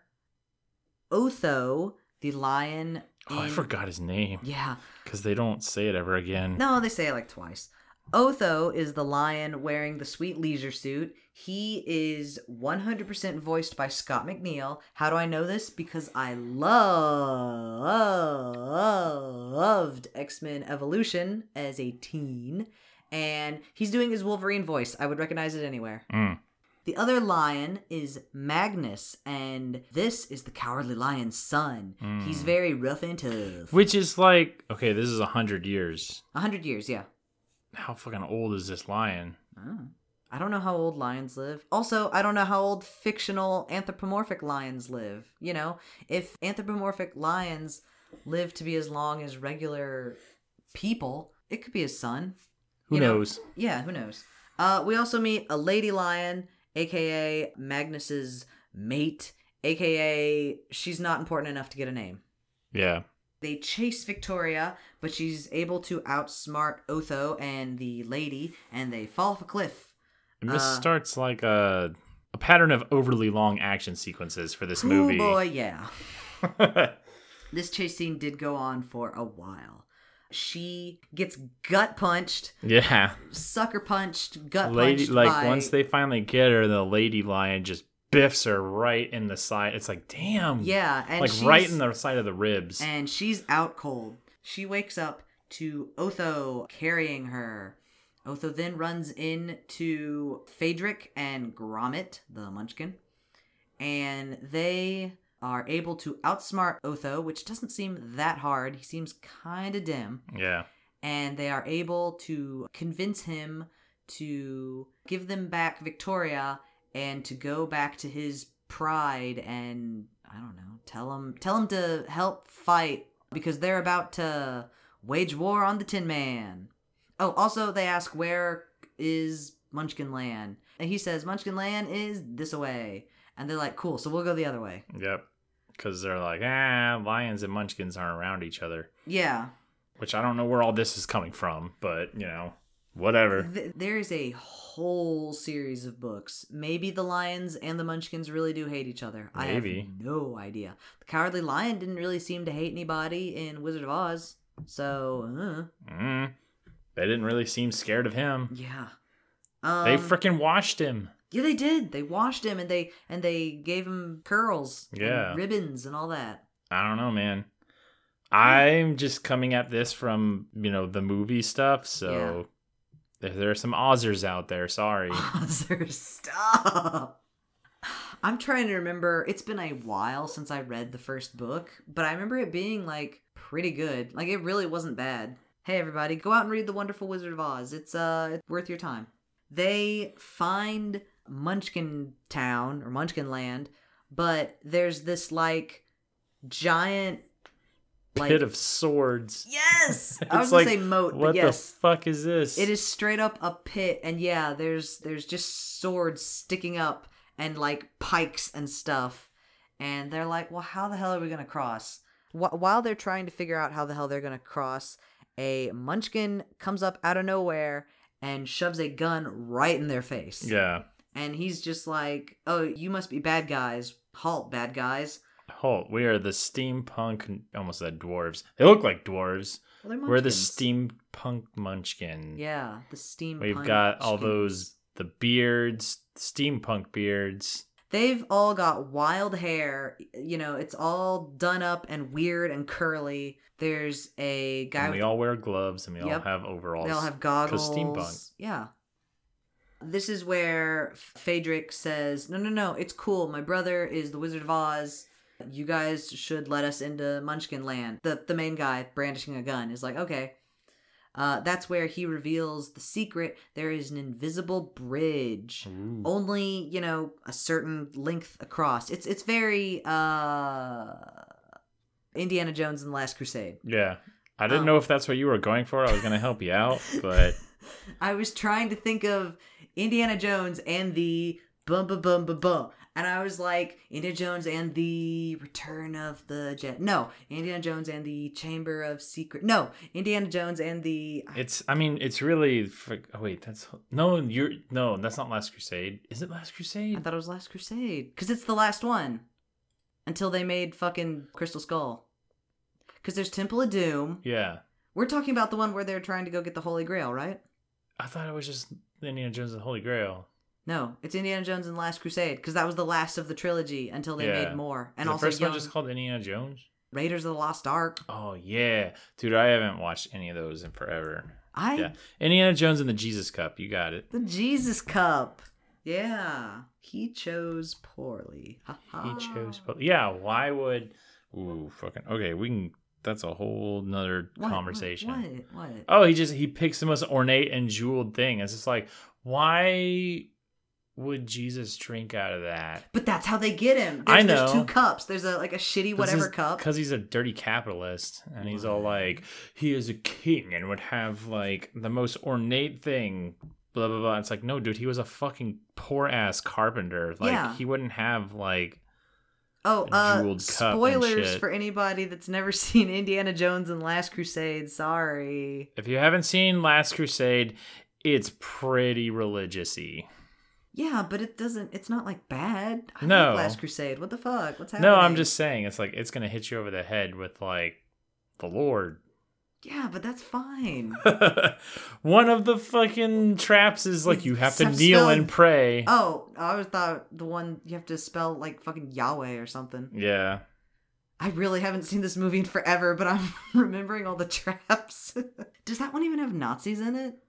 Otho, the lion. Oh, I forgot his name. Yeah, Because they don't say it ever again. no, they say it like twice. Otho is the lion wearing the sweet leisure suit. He is 100% voiced by Scott McNeil. How do I know this? Because I love, loved X Men Evolution as a teen. And he's doing his Wolverine voice. I would recognize it anywhere. Mm. The other lion is Magnus, and this is the Cowardly Lion's son. He's very rough and tough. Which is like, okay, this is a hundred years. A hundred years, yeah. How fucking old is this lion? Oh. I don't know how old lions live. Also, I don't know how old fictional anthropomorphic lions live. You know, if anthropomorphic lions live to be as long as regular people, it could be his son. Who You know- knows? Yeah, who knows? Uh, we also meet a lady lion, aka Magnus's mate, aka she's not important enough to get a name. Yeah. They chase Victoria, but she's able to outsmart Otho and the lady, and they fall off a cliff. And this Uh, starts like a a pattern of overly long action sequences for this movie. Oh boy, yeah. [LAUGHS] This chase scene did go on for a while. She gets gut punched, yeah. sucker punched, gut Lady punched like by- once they finally get her, the lady lion just biffs her right in the side. It's like, damn. yeah, and like right in the side of the ribs. and she's out cold. She wakes up to Otho carrying her. Otho then runs in to Phaedric and Gromit, the Munchkin, and they are able to outsmart Otho, which doesn't seem that hard. He seems kind of dim. yeah. and they are able to convince him to give them back Victoria and to go back to his pride and I don't know, tell him tell him to help fight because they're about to wage war on the Tin Man. Oh, also they ask where is Munchkin Land? And he says Munchkin Land is this way, And they're like, "Cool, so we'll go the other way." Yep. Because they're like, ah, lions and munchkins aren't around each other. Yeah. Which I don't know where all this is coming from, but you know, whatever. Th- there is a whole series of books. Maybe the lions and the munchkins really do hate each other. I Maybe. have no idea. The cowardly lion didn't really seem to hate anybody in Wizard of Oz. So, uh, Mm. They didn't really seem scared of him. yeah. Um, they freaking washed him. Yeah, they did. They washed him and they and they gave him curls, and Yeah. ribbons, and all that. I don't know, man. I'm just coming at this from you know the movie stuff, so if there are some Ozers out there, sorry. [LAUGHS] Ozzer, stop. I'm trying to remember. It's been a while since I read the first book, but I remember it being like pretty good. Like it really wasn't bad. Hey everybody, go out and read The Wonderful Wizard of Oz. It's uh it's worth your time. They find Munchkin Town or Munchkin Land, but there's this like giant like Pit of swords. Yes! [LAUGHS] I was gonna say moat, What but yes. the fuck is this? It is straight up a pit, and yeah, there's there's just swords sticking up and like pikes and stuff, and they're like, well, how the hell are we gonna cross? Wh- while they're trying to figure out how the hell they're gonna cross, a Munchkin comes up out of nowhere and shoves a gun right in their face. Yeah. and he's just like, "Oh, you must be bad guys. Halt, bad guys." Halt. We are the steampunk. Almost said dwarves. They look like dwarves. Well, We're the steampunk munchkin. Yeah, the steam. We've got all those the beards, steampunk beards. They've all got wild hair. You know, it's all done up and weird and curly. There's a guy. And with, we all wear gloves and we Yep. all have overalls. they all have goggles. steampunk. Yeah. This is where Phaedric says, "No, no, no. It's cool. My brother is the Wizard of Oz. You guys should let us into Munchkin Land." The the main guy brandishing a gun is like, "Okay." Uh, that's where he reveals the secret. There is an invisible bridge, only you know a certain length across. It's it's very uh, Indiana Jones and the Last Crusade. Yeah. I didn't Um, know if that's what you were going for. I was going to help you out, [LAUGHS] but I was trying to think of Indiana Jones and the bum bum bum bum bum. And I was like, Indiana Jones and the Return of the Jet. No, Indiana Jones and the Chamber of Secret. No, Indiana Jones and the. it's I mean, it's really oh, wait, that's No, you're no, that's not Last Crusade. Is it Last Crusade? I thought it was Last Crusade. Because it's the last one. Until they made fucking Crystal Skull. Because there's Temple of Doom. Yeah. We're talking about the one where they're trying to go get the Holy Grail, right? I thought it was just Indiana Jones and the Holy Grail. No, it's Indiana Jones and the Last Crusade. Because that was the last of the trilogy until they Yeah. made more. And the also first young one just called Indiana Jones? Raiders of the Lost Ark. Oh yeah. Dude, I haven't watched any of those in forever. I Yeah. Indiana Jones and the Jesus Cup, you got it. the Jesus Cup. Yeah, he chose poorly. He chose but yeah, why would Ooh, fucking okay, we can that's a whole nother What? conversation. What? What? Oh, he just he picks the most ornate and jeweled thing. It's just like, why would Jesus drink out of that? But that's how they get him. I There's, There's know. two cups. There's a like a shitty whatever cup. Because he's a dirty capitalist, and he's all like, he is a king and would have like the most ornate thing. Blah blah blah. It's like, no, dude, he was a fucking poor ass carpenter. Like, Yeah. he wouldn't have like. Oh, a uh, jeweled cup and spoilers for anybody that's never [LAUGHS] seen Indiana Jones and Last Crusade. Sorry. If you haven't seen Last Crusade, it's pretty religious-y. Yeah, but it doesn't. It's not like bad. I No. like Last Crusade. What the fuck? What's happening? No, I'm just saying, it's like it's gonna hit you over the head with like the Lord. Yeah, but that's fine. [LAUGHS] One of the fucking traps is like you have to kneel spell- and pray. oh, I always thought the one you have to spell like fucking Yahweh or something. Yeah. I really haven't seen this movie in forever, but I'm [LAUGHS] remembering all the [LAUGHS] traps. Does that one even have Nazis in it?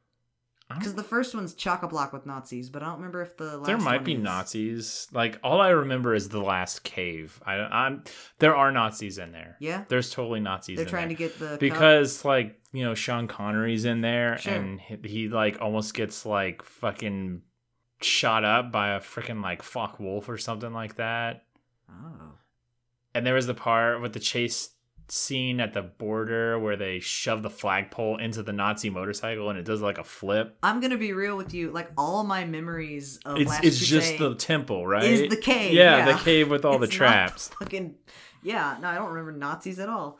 Because oh. the first one's chock a block with Nazis, but I don't remember if the last there might be is. Nazis. Like all I remember is the last cave. I, I'm there are Nazis in there. Yeah, There's totally Nazis. they're in trying there. to get the cup. because like you know Sean Connery's in there Sure. and he, he like almost gets like fucking shot up by a freaking like fuck wolf or something like that. Oh, And there was the part with the chase scene at the border where they shove the flagpole into the Nazi motorcycle and it does like a flip. I'm gonna be real with you. Like all my memories of It's it's just the temple, right? is the cave. Yeah, Yeah, the cave with all [LAUGHS] the It's not traps. Fucking yeah. No, I don't remember Nazis at all.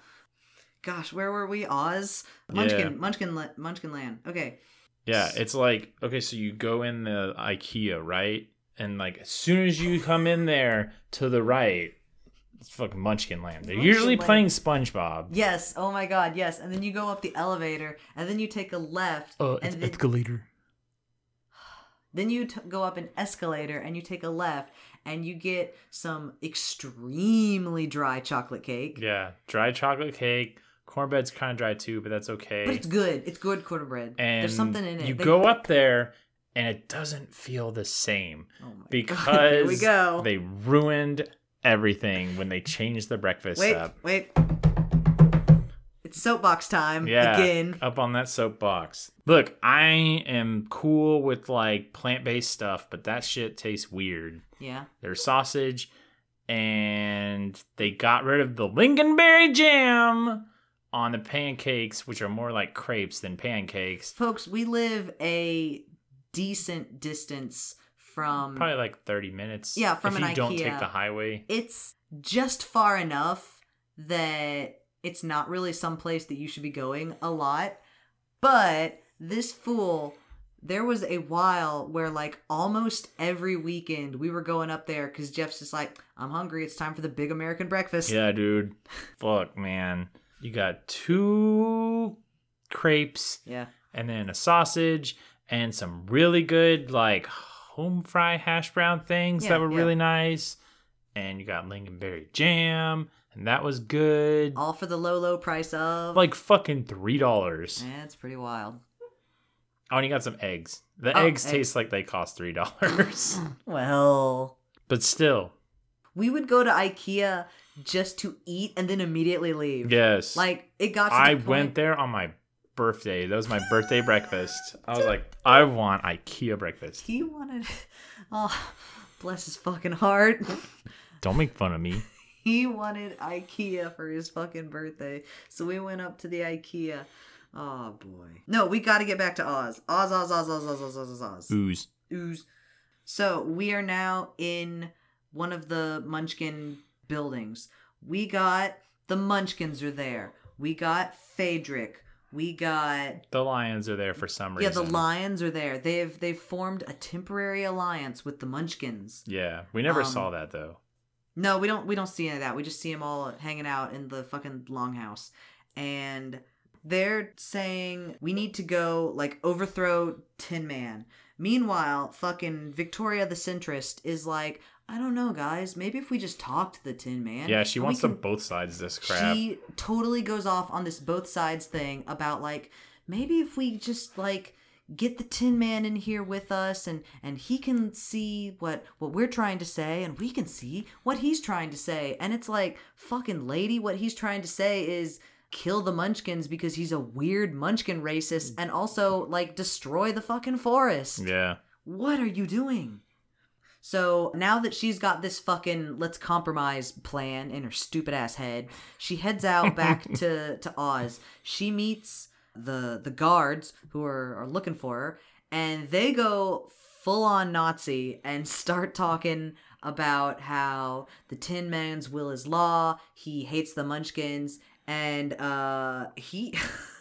Gosh, where were we? Oz, Munchkin, Yeah. Munchkin, Munchkin Land. Okay. Yeah, it's like okay, so you go in the IKEA, right? And like as soon as you come in there to the right, it's fucking Munchkin Land. They're Munchkin usually Land. playing SpongeBob. Yes. Oh my God. Yes. And then you go up the elevator, and then you take a left, Uh, and then escalator. [SIGHS] Then you t- go up an escalator and you take a left and you get some extremely dry chocolate cake. Yeah, dry chocolate cake. Cornbread's kind of dry too, but that's okay. But it's good. It's good cornbread. and There's something in it. You They- go up there, and it doesn't feel the same Oh my God. because [LAUGHS] Here we go. they ruined everything when they changed the breakfast Wait, up. wait. It's soapbox time Yeah, again. up on that soapbox. Look, I am cool with like plant-based stuff, but that shit tastes weird. Yeah. There's sausage, and they got rid of the lingonberry jam on the pancakes, which are more like crepes than pancakes. Folks, we live a decent distance from Probably like 30 minutes. Yeah, from if an you don't IKEA. take the highway. it's just far enough that it's not really some place that you should be going a lot. But this fool, there was a while where like almost every weekend we were going up there because Jeff's just like, I'm hungry. It's time for the big American breakfast. Yeah, dude. [LAUGHS] Fuck, man. You got two crepes Yeah. and then a sausage and some really good like home fry hash brown things Yeah, that were yeah. really nice. And you got lingonberry jam, and that was good. All for the low, low price of. Like fucking three dollars. Yeah, it's pretty wild. Oh, and you got some eggs. The Oh, eggs eggs. taste like they cost three dollars. [LAUGHS] [LAUGHS] Well, but still, we would go to IKEA just to eat and then immediately leave. yes. Like it got. I point- went there on my birthday. That was my birthday breakfast. I was like, [LAUGHS] I want IKEA breakfast. He wanted. Oh, bless his fucking heart. Don't make fun of me. [LAUGHS] He wanted IKEA for his fucking birthday. So we went up to the IKEA. Oh boy. No, we got to get back to Oz. Oz, Oz, Oz, Oz, Oz, Oz, Oz, Oz. Ooze. Ooze. So we are now in one of the Munchkin buildings. We got the Munchkins are there. We got Phaedric. We got The lions are there for some reason. yeah, the lions are there. They've they've formed a temporary alliance with the Munchkins. Yeah, we never Um, saw that though. No, we don't we don't see any of that. We just see them all hanging out in the fucking longhouse. And they're saying we need to go like overthrow Tin Man. Meanwhile, fucking Victoria the centrist is like, I don't know, guys. Maybe if we just talk to the Tin Man. Yeah, she wants can- both sides this crap. She totally goes off on this both sides thing about like maybe if we just like get the Tin Man in here with us and and he can see what what we're trying to say and we can see what he's trying to say and it's like fucking lady what he's trying to say is kill the munchkins because he's a weird munchkin racist and also like destroy the fucking forest Yeah. what are you doing? So now that she's got this fucking let's compromise plan in her stupid ass head, she heads out back [LAUGHS] to, to Oz. She meets the the guards who are, are looking for her, and they go full on Nazi and [LAUGHS] start talking about how the Tin Man's will is law, he hates the Munchkins, and uh he [LAUGHS]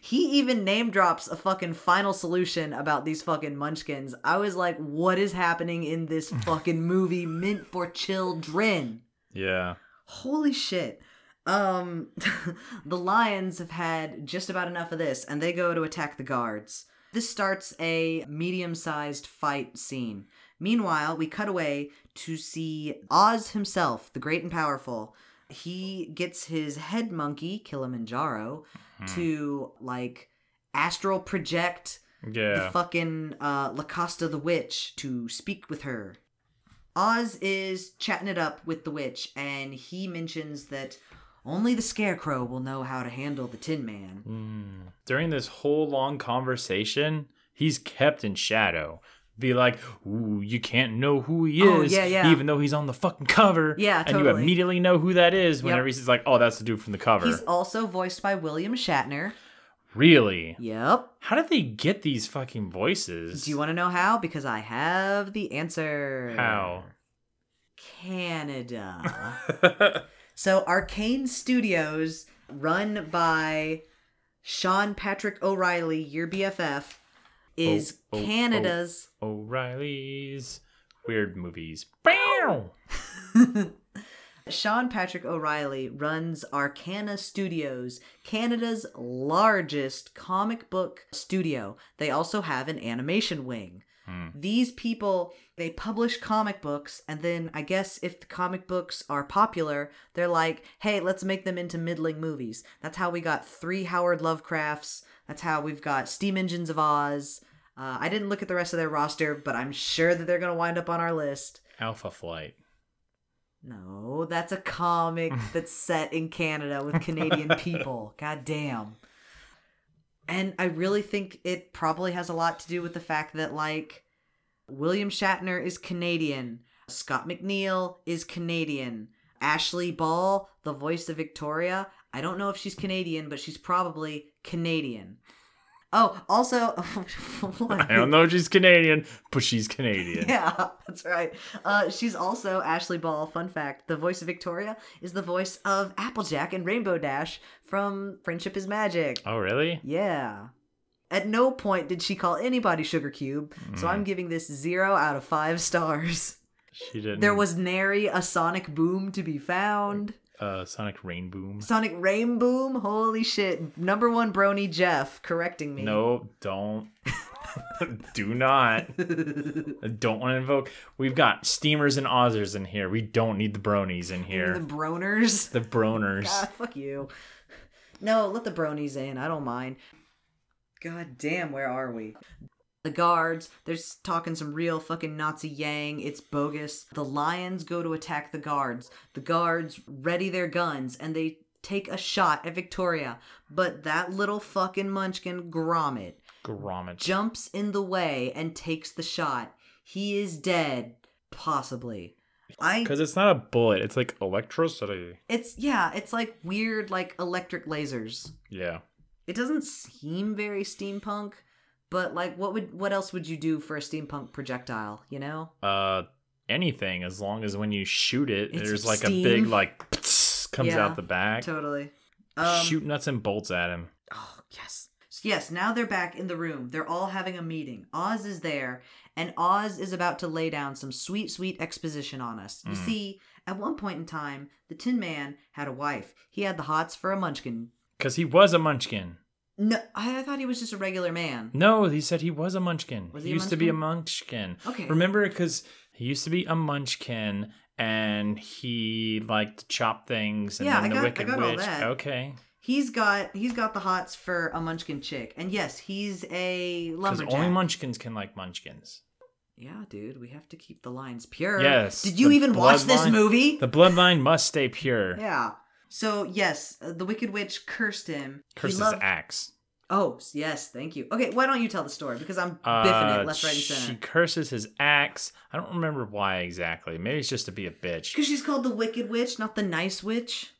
He even name drops a fucking final solution about these fucking munchkins. I was like, what is happening in this [LAUGHS] fucking movie meant for children? Yeah. Holy shit. Um [LAUGHS] the lions have had just about enough of this and they go to attack the guards. This starts a medium-sized fight scene. Meanwhile, we cut away to see Oz himself, the great and powerful. He gets his head monkey, Kilimanjaro, to like astral project the fucking uh, Locasta the witch to speak with her. Oz is chatting it up with the witch, and he mentions that only the Scarecrow will know how to handle the Tin Man. During this whole long conversation, he's kept in shadow. Be like, ooh, you can't know who he Oh, is, yeah, yeah. even though he's on the fucking cover. Yeah, And you immediately know who that is whenever Yep. he's like, oh, that's the dude from the cover. He's also voiced by William Shatner. Really? Yep. How did they get these fucking voices? Do you want to know how? Because I have the answer. How? Canada. [LAUGHS] So Arcana Studios, run by Sean Patrick O'Reilly, your BFF, is oh, oh, oh, Canada's O'Reilly's weird movies. Bow! [LAUGHS] Sean Patrick O'Reilly runs Arcana Studios, Canada's largest comic book studio. They also have an animation wing. Hmm. These people, they publish comic books, and then I guess if the comic books are popular, they're like, hey, let's make them into middling movies. That's how we got three Howard Lovecrafts. That's how we've got Steam Engines of Oz. Uh, I didn't look at the rest of their roster, but I'm sure that they're going to wind up on our list. Alpha Flight. No, that's a comic [LAUGHS] that's set in Canada with Canadian people. [LAUGHS] God damn. And I really think it probably has a lot to do with the fact that, like, William Shatner is Canadian, Scott McNeil is Canadian, Ashley Ball, the voice of Victoria, I don't know if she's Canadian, but she's probably Canadian. Oh, also, [LAUGHS] I don't know if she's Canadian, but she's Canadian. [LAUGHS] Yeah, that's right. Uh, she's also Ashley Ball. Fun fact: the voice of Victoria is the voice of Applejack and Rainbow Dash from Friendship Is Magic. Oh, really? Yeah. At no point did she call anybody Sugar Cube, so I'm giving this zero out of five stars. She didn't. There was nary a Sonic Boom to be found. Uh, Sonic Rainboom. Sonic Rainboom. Holy shit. Number one brony Jeff correcting me. No, don't. [LAUGHS] Do not. [LAUGHS] Don't want to invoke. We've got steamers and Ozzers in here. We don't need the bronies in here. The. Broners. The broners. God, fuck you. No, let the bronies in. I don't mind. God damn, where are we? The guards, they're talking some real fucking Nazi yang. It's bogus. The lions go to attack the guards. The guards ready their guns and they take a shot at Victoria. But that little fucking munchkin Gromit Grommet. jumps in the way and takes the shot. He is dead. Possibly. I Because it's not a bullet, it's like electricity. it's yeah, it's like weird like electric lasers. Yeah. It doesn't seem very steampunk, but like what would what else would you do for a steampunk projectile, you know? Uh, anything as long as when you shoot it, It's there's like steam. a big like [LAUGHS] comes Yeah, out the back. Totally. Um, Shoot nuts and bolts at him. Oh, yes. Yes, now they're back in the room. They're all having a meeting. Oz is there, and Oz is about to lay down some sweet, sweet exposition on us. Mm. You see, at one point in time, the Tin Man had a wife. He had the hots for a munchkin. Because he was a munchkin. No, I, I thought he was just a regular man. No, he said he was a munchkin. Was he, he a used to be a munchkin. Okay. Remember, because he used to be a munchkin and he liked to chop things and Yeah, then I the got- I Wicked got all Witch. that. Okay. He's got he's got the hots for a munchkin chick. And yes, he's a lumberjack. Because only munchkins can like munchkins. yeah, dude, we have to keep the lines pure. Yes, Did you even watch this movie? The bloodline must stay pure. Yeah. So yes, uh, the Wicked Witch cursed him. He Curses loved- axe. Oh yes, thank you. Okay, why don't you tell the story because I'm biffing Uh, it left, right, and She center. curses his axe. I don't remember why exactly. Maybe it's just to be a bitch. Because she's called the Wicked Witch, not the Nice Witch.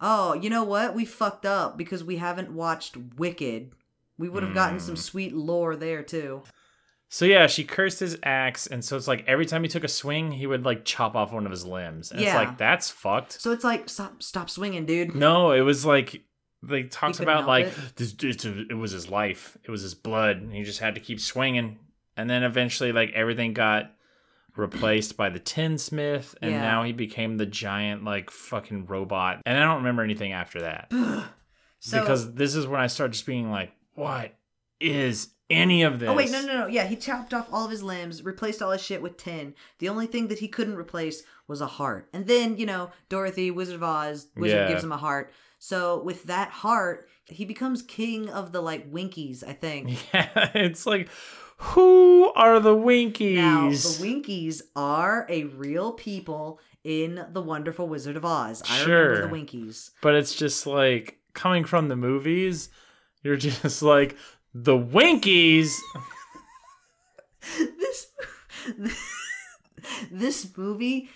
Oh, you know what? We fucked up because we haven't watched Wicked. We would have gotten Hmm. some sweet lore there too. So yeah, she cursed his axe, and so it's like every time he took a swing, he would like chop off one of his limbs. And it's like that's fucked. So it's like stop, stop swinging, dude. No, it was like they talked about like it? this. It's, it was his life. It was his blood. And he just had to keep swinging, and then eventually, like everything got replaced by the tinsmith, and Yeah. now he became the giant like fucking robot. And I don't remember anything after that [SIGHS] So, because this is when I start just being like, what is any of this? Oh wait, no, no, no. Yeah, he chopped off all of his limbs, replaced all his shit with tin. The only thing that he couldn't replace was a heart. And then, you know, Dorothy, Wizard of Oz, Wizard Yeah. gives him a heart. So with that heart, he becomes king of the like Winkies, I think. [LAUGHS] Yeah, it's like, who are the Winkies? Now, the Winkies are a real people in The Wonderful Wizard of Oz. I Sure. remember the Winkies. but it's just like coming from the movies, you're [LAUGHS] just like the Winkies. [LAUGHS] this this movie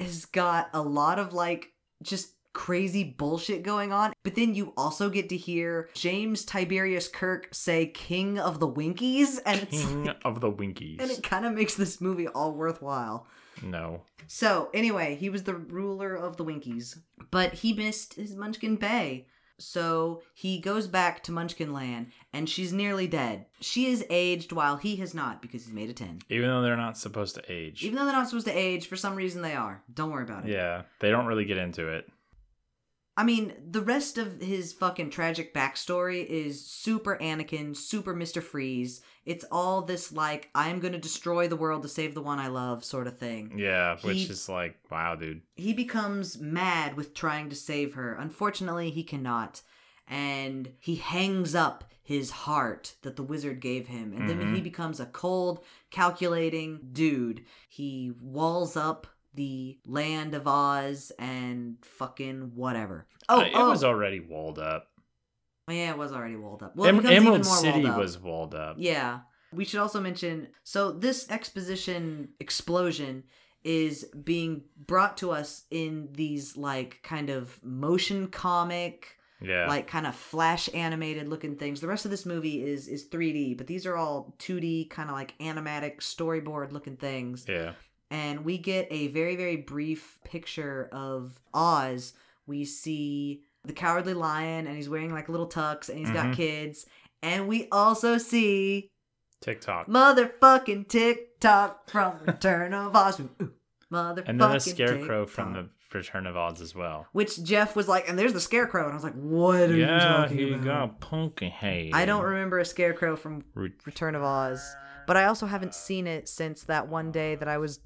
has got a lot of like just crazy bullshit going on but then you also get to hear james tiberius kirk say king of the winkies and it's King like, of the Winkies. [LAUGHS] and it kind of makes this movie all worthwhile no. so anyway he was the ruler of the winkies but he missed his munchkin bae so he goes back to munchkin land and she's nearly dead she is aged while he has not because he's made a 10 Even though they're not supposed to age. even though they're not supposed to age, for some reason they are. Don't worry about it. yeah, they don't really get into it. I mean, the rest of his fucking tragic backstory is super Anakin, super Mr. Freeze. It's all this like I'm going to destroy the world to save the one I love sort of thing. Yeah, which is like, wow, dude. He becomes mad with trying to save her. Unfortunately, he cannot. And he hangs up his heart that the wizard gave him. And then mm-hmm. he becomes a cold, calculating dude. He walls up the land of Oz and fucking whatever. Oh, Uh, it oh. was already walled up. yeah, it was already walled up. Well, Em- Emerald even more City walled was walled up. Yeah. We should also mention so this exposition explosion is being brought to us in these like kind of motion comic Yeah. like kind of flash animated looking things. The rest of this movie is is 3D, but these are all 2D kind of like animatic storyboard looking things yeah. And we get a very very brief picture of Oz. We see the cowardly lion, and he's wearing like little tux, and he's got Mhm. kids, and we also see Tik-Tok. motherfucking Tik-Tok from [LAUGHS] Return of Oz. Ooh, motherfucking And then the scarecrow from the Return of Oz as well. which Jeff was like, and there's the scarecrow, and I was like, what are you Yeah, talking he about? got punky head. I don't remember a scarecrow from Re- Return of Oz, but I also haven't seen it since that one day that I was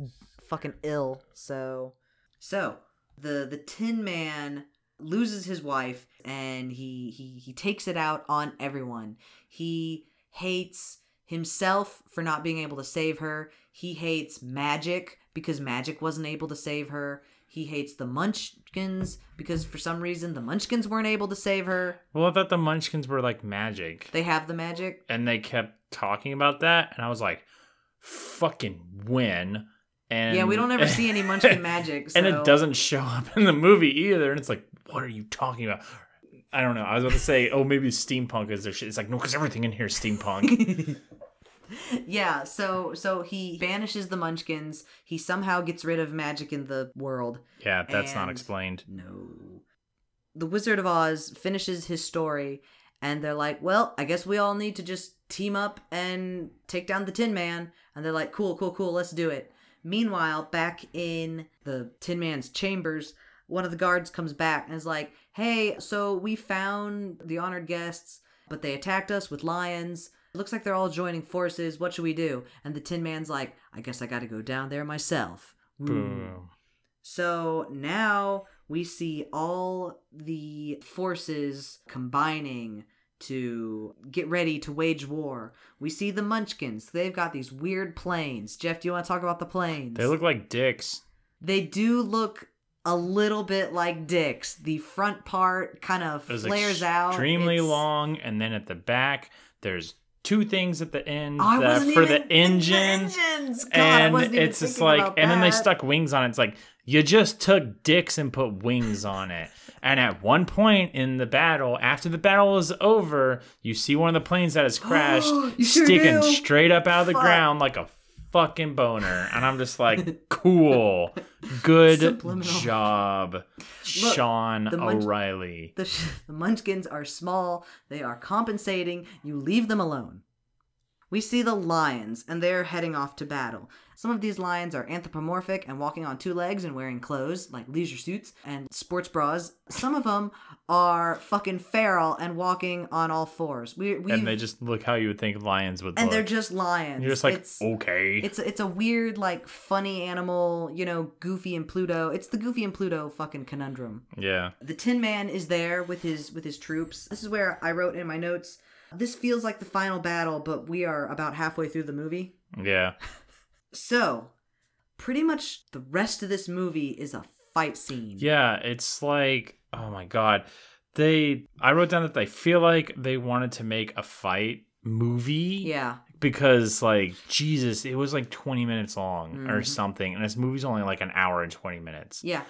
fucking ill. So, so the the Tin Man loses his wife, and he he he takes it out on everyone. He hates himself for not being able to save her. He hates magic because magic wasn't able to save her. He hates the Munchkins because for some reason the Munchkins weren't able to save her. Well, I thought the Munchkins were like magic. They have the magic. and they kept talking about that, and I was like, "Fucking when?" And yeah, we don't ever [LAUGHS] see any Munchkin magic. So. and it doesn't show up in the movie either. And it's like, what are you talking about? I don't know. I was about to say, oh, maybe steampunk is their shit. It's like, no, because everything in here is steampunk. [LAUGHS] yeah, so so he banishes the Munchkins. He somehow gets rid of magic in the world. yeah, that's not explained. No. The Wizard of Oz finishes his story, and they're like, well, I guess we all need to just team up and take down the Tin Man. And they're like, cool, cool, cool, let's do it. Meanwhile, back in the Tin Man's chambers, one of the guards comes back and is like, hey, so we found the honored guests, but they attacked us with lions. It looks like they're all joining forces. What should we do? And the Tin Man's like, I guess I gotta go down there myself. Boom. So now we see all the forces combining to get ready to wage war. We see the Munchkins. They've got these weird planes. Jeff, do you want to talk about the planes? They look like dicks. They do look a little bit like dicks. The front part kind of flares out. extremely long, and then at the back, there's two things at the end Oh, I for the engine. the engines. God, and it's just like, and then they stuck wings on it. It's like you just took dicks and put wings on it. And at one point in the battle, after the battle is over, you see one of the planes that has [GASPS] crashed sure sticking do? straight up out of the Fuck. ground like a fucking boner. And I'm just like, [LAUGHS] cool, good Subliminal. job, Sean the munch- O'Reilly. The, the munchkins are small, they are compensating, you leave them alone. We see the lions, and they're heading off to battle. Some of these lions are anthropomorphic and walking on two legs and wearing clothes, like leisure suits and sports bras. Some of them are fucking feral and walking on all fours. We, we And they just look how you would think lions would and look. they're just lions. You're just like, it's, okay. it's it's a weird, like funny animal, you know, Goofy and Pluto. It's the Goofy and Pluto fucking conundrum. yeah. The Tin Man is there with his with his troops. This is where I wrote in my notes. This feels like the final battle, but we are about halfway through the movie. Yeah. [LAUGHS] So, pretty much the rest of this movie is a fight scene. Yeah, it's like, oh my god. They I wrote down that they feel like they wanted to make a fight movie. Yeah. Because like Jesus, it was like 20 minutes long or Mhm. something. And this movie's only like an hour and 20 minutes. Yeah.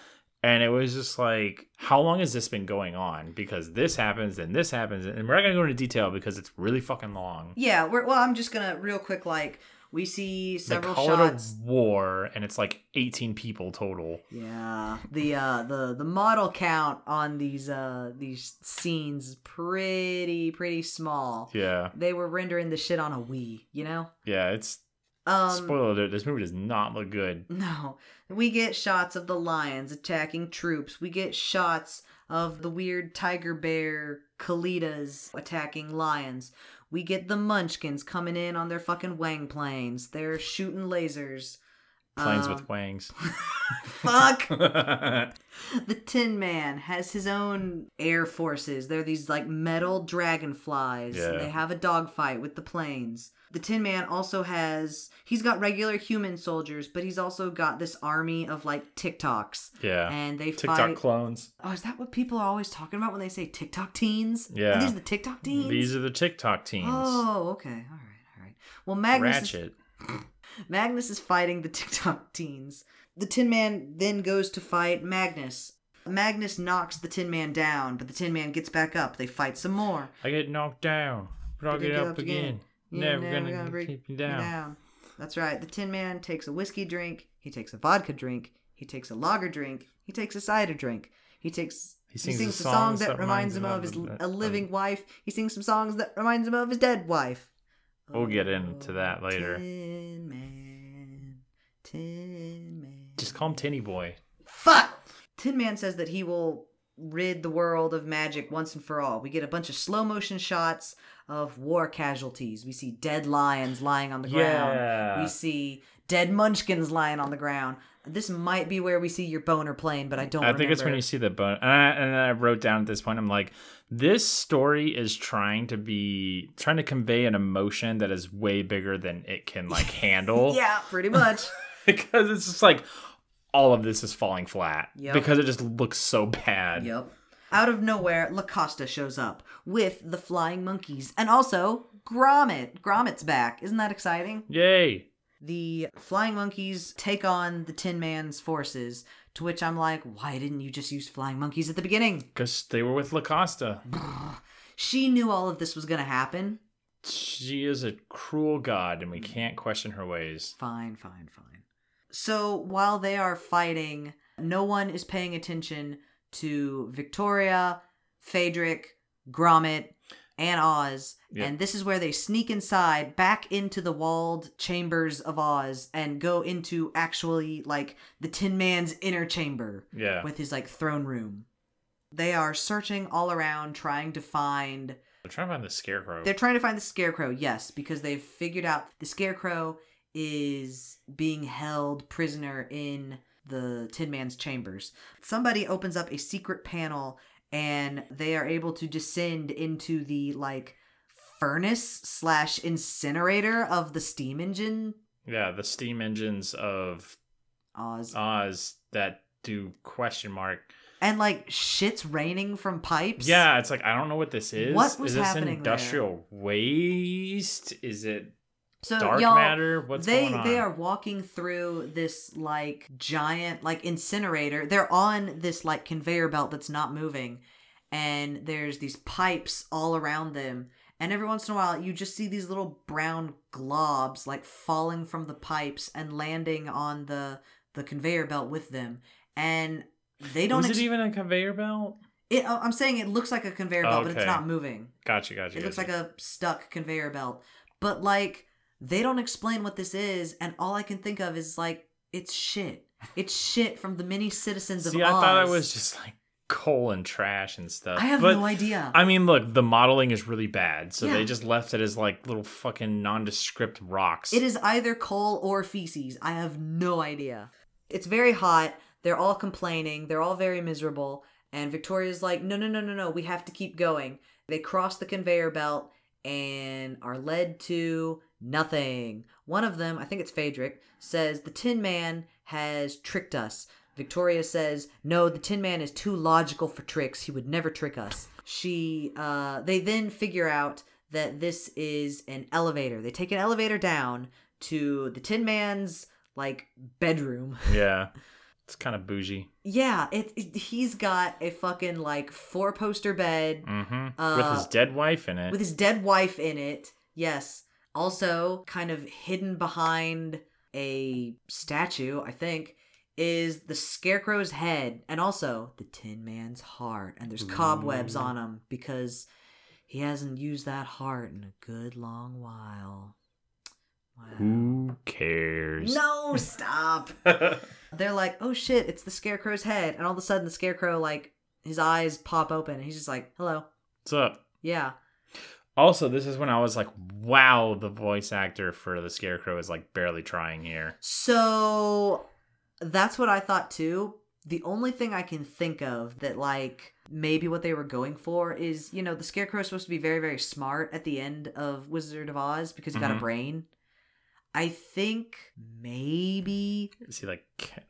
And it was just like, how long has this been going on? Because this happens and this happens, and we're not gonna go into detail because it's really fucking long. Yeah, we're well, I'm just going to real quick like we see several they call shots. it a war, and it's like 18 people total. Yeah. The uh the the model count on these uh these scenes pretty pretty small. Yeah, They were rendering the shit on a Wii, you know? yeah. It's Um spoiler alert. This movie does not look good. [LAUGHS] No. We get shots of the lions attacking troops. We get shots of the weird tiger bear Kalidahs attacking lions. We get the Munchkins coming in on their fucking wang planes. They're shooting lasers. Planes Um, with wings. [LAUGHS] Fuck! [LAUGHS] the Tin Man has his own air forces. They're these like metal dragonflies. Yeah. They have a dogfight with the planes. The Tin Man also has he's got regular human soldiers, but he's also got this army of like Tik-Toks. yeah. And they TikTok fight clones. Oh, is that what people are always talking about when they say TikTok teens? Yeah. Are these the TikTok teens? These are the TikTok teens. Oh, okay. All right, all right. Well, Magnus is, Ratchet. [LAUGHS] Magnus is fighting the TikTok teens. The Tin Man then goes to fight Magnus. Magnus knocks the Tin Man down, but the Tin Man gets back up. They fight some more. I get knocked down, but I'll But get up again. You're Never, gonna, break keep you me down. That's right. The Tin Man takes a whiskey drink. He takes a vodka drink. He takes a lager drink. He takes a cider drink. He takes. He sings a the song songs that, that reminds him of his a um, living wife. He sings some songs that reminds him of his dead wife. We'll get into that Oh, later. Tin Man, Tin Man. Just call him Tinny Boy. Fuck! Tin Man says that he will rid the world of magic once and for all. We get a bunch of slow motion shots of war casualties. We see dead lions lying on the ground. Yeah. We see dead munchkins lying on the ground. This might be where we see your boner plane, but I don't I think it's when you see the bone. And I, and I wrote down at this point, I'm like, this story is trying to be trying to convey an emotion that is way bigger than it can like [LAUGHS] handle. Yeah, pretty much. [LAUGHS] because it's just like all of this is falling flat Yep. because it just looks so bad. Yep. Out of nowhere, Locasta shows up with the flying monkeys and also Gromit. Gromit's back. Isn't that exciting? Yay! The flying monkeys take on the Tin Man's forces, to which I'm like, why didn't you just use flying monkeys at the beginning? Because they were with Locasta. She knew all of this was going to happen. She is a cruel god, and we can't question her ways. Fine, fine, fine. So while they are fighting, no one is paying attention to Victoria, Phaedric, Gromit, and Oz. Yep. And this is where they sneak inside back into the walled chambers of Oz and go into actually like the Tin Man's inner chamber Yeah. with his like throne room. They are searching all around trying to find We're trying to find the scarecrow. they're trying to find the scarecrow, yes, because they've figured out the scarecrow is being held prisoner in the Tin Man's chambers. Somebody opens up a secret panel and they are able to descend into the like furnace slash incinerator of the steam engine yeah, the steam engines of Oz. Oz that do question mark. and like shit's raining from pipes. Yeah, it's like I don't know what this is. What was is this happening industrial waste? Is it So dark y'all, matter? What's they going on? they are walking through this like giant like incinerator. They're on this like conveyor belt that's not moving, and there's these pipes all around them. And every once in a while, you just see these little brown globs like falling from the pipes and landing on the the conveyor belt with them. And they don't. Was ex- it even a conveyor belt? it, uh, I'm saying it looks like a conveyor belt, but it's not moving. Gotcha, gotcha. It looks like a stuck conveyor belt. But like they don't explain what this is, and all I can think of is like it's shit. It's shit from the many citizens of See, Oz. I thought it was just like coal and trash and stuff. I have but, no idea. I mean, look, the modeling is really bad, so Yeah. they just left it as like little fucking nondescript rocks. It is either coal or feces. I have no idea. It's very hot. They're all complaining. They're all very miserable. And Victoria's like, no, no, no, no, no. We have to keep going. They cross the conveyor belt and are led to nothing. One of them, I think it's Phaedric, says the Tin Man has tricked us. Victoria says, no, the Tin Man is too logical for tricks. He would never trick us. She, uh, they then figure out that this is an elevator. They take an elevator down to the Tin Man's, like, bedroom. [LAUGHS] yeah, it's kind of bougie. Yeah, it, it- he's got a fucking, like, four poster bed mm-hmm. Uh, With his dead wife in it. with his dead wife in it. Yes. Also, kind of hidden behind a statue, I think, is the scarecrow's head and also the Tin Man's heart. And there's cobwebs on him because he hasn't used that heart in a good long while. Wow. Who cares? No, stop. [LAUGHS] They're like, oh shit, it's the scarecrow's head. And all of a sudden, the scarecrow, like, his eyes pop open and he's just like, "Hello." What's up? Yeah. Also, this is when I was like, wow, the voice actor for the Scarecrow is like barely trying here. So that's what I thought too. The only thing I can think of that like maybe what they were going for is, you know, the scarecrow is supposed to be very very smart at the end of Wizard of Oz because he got a Mhm. brain. I think maybe Is he like,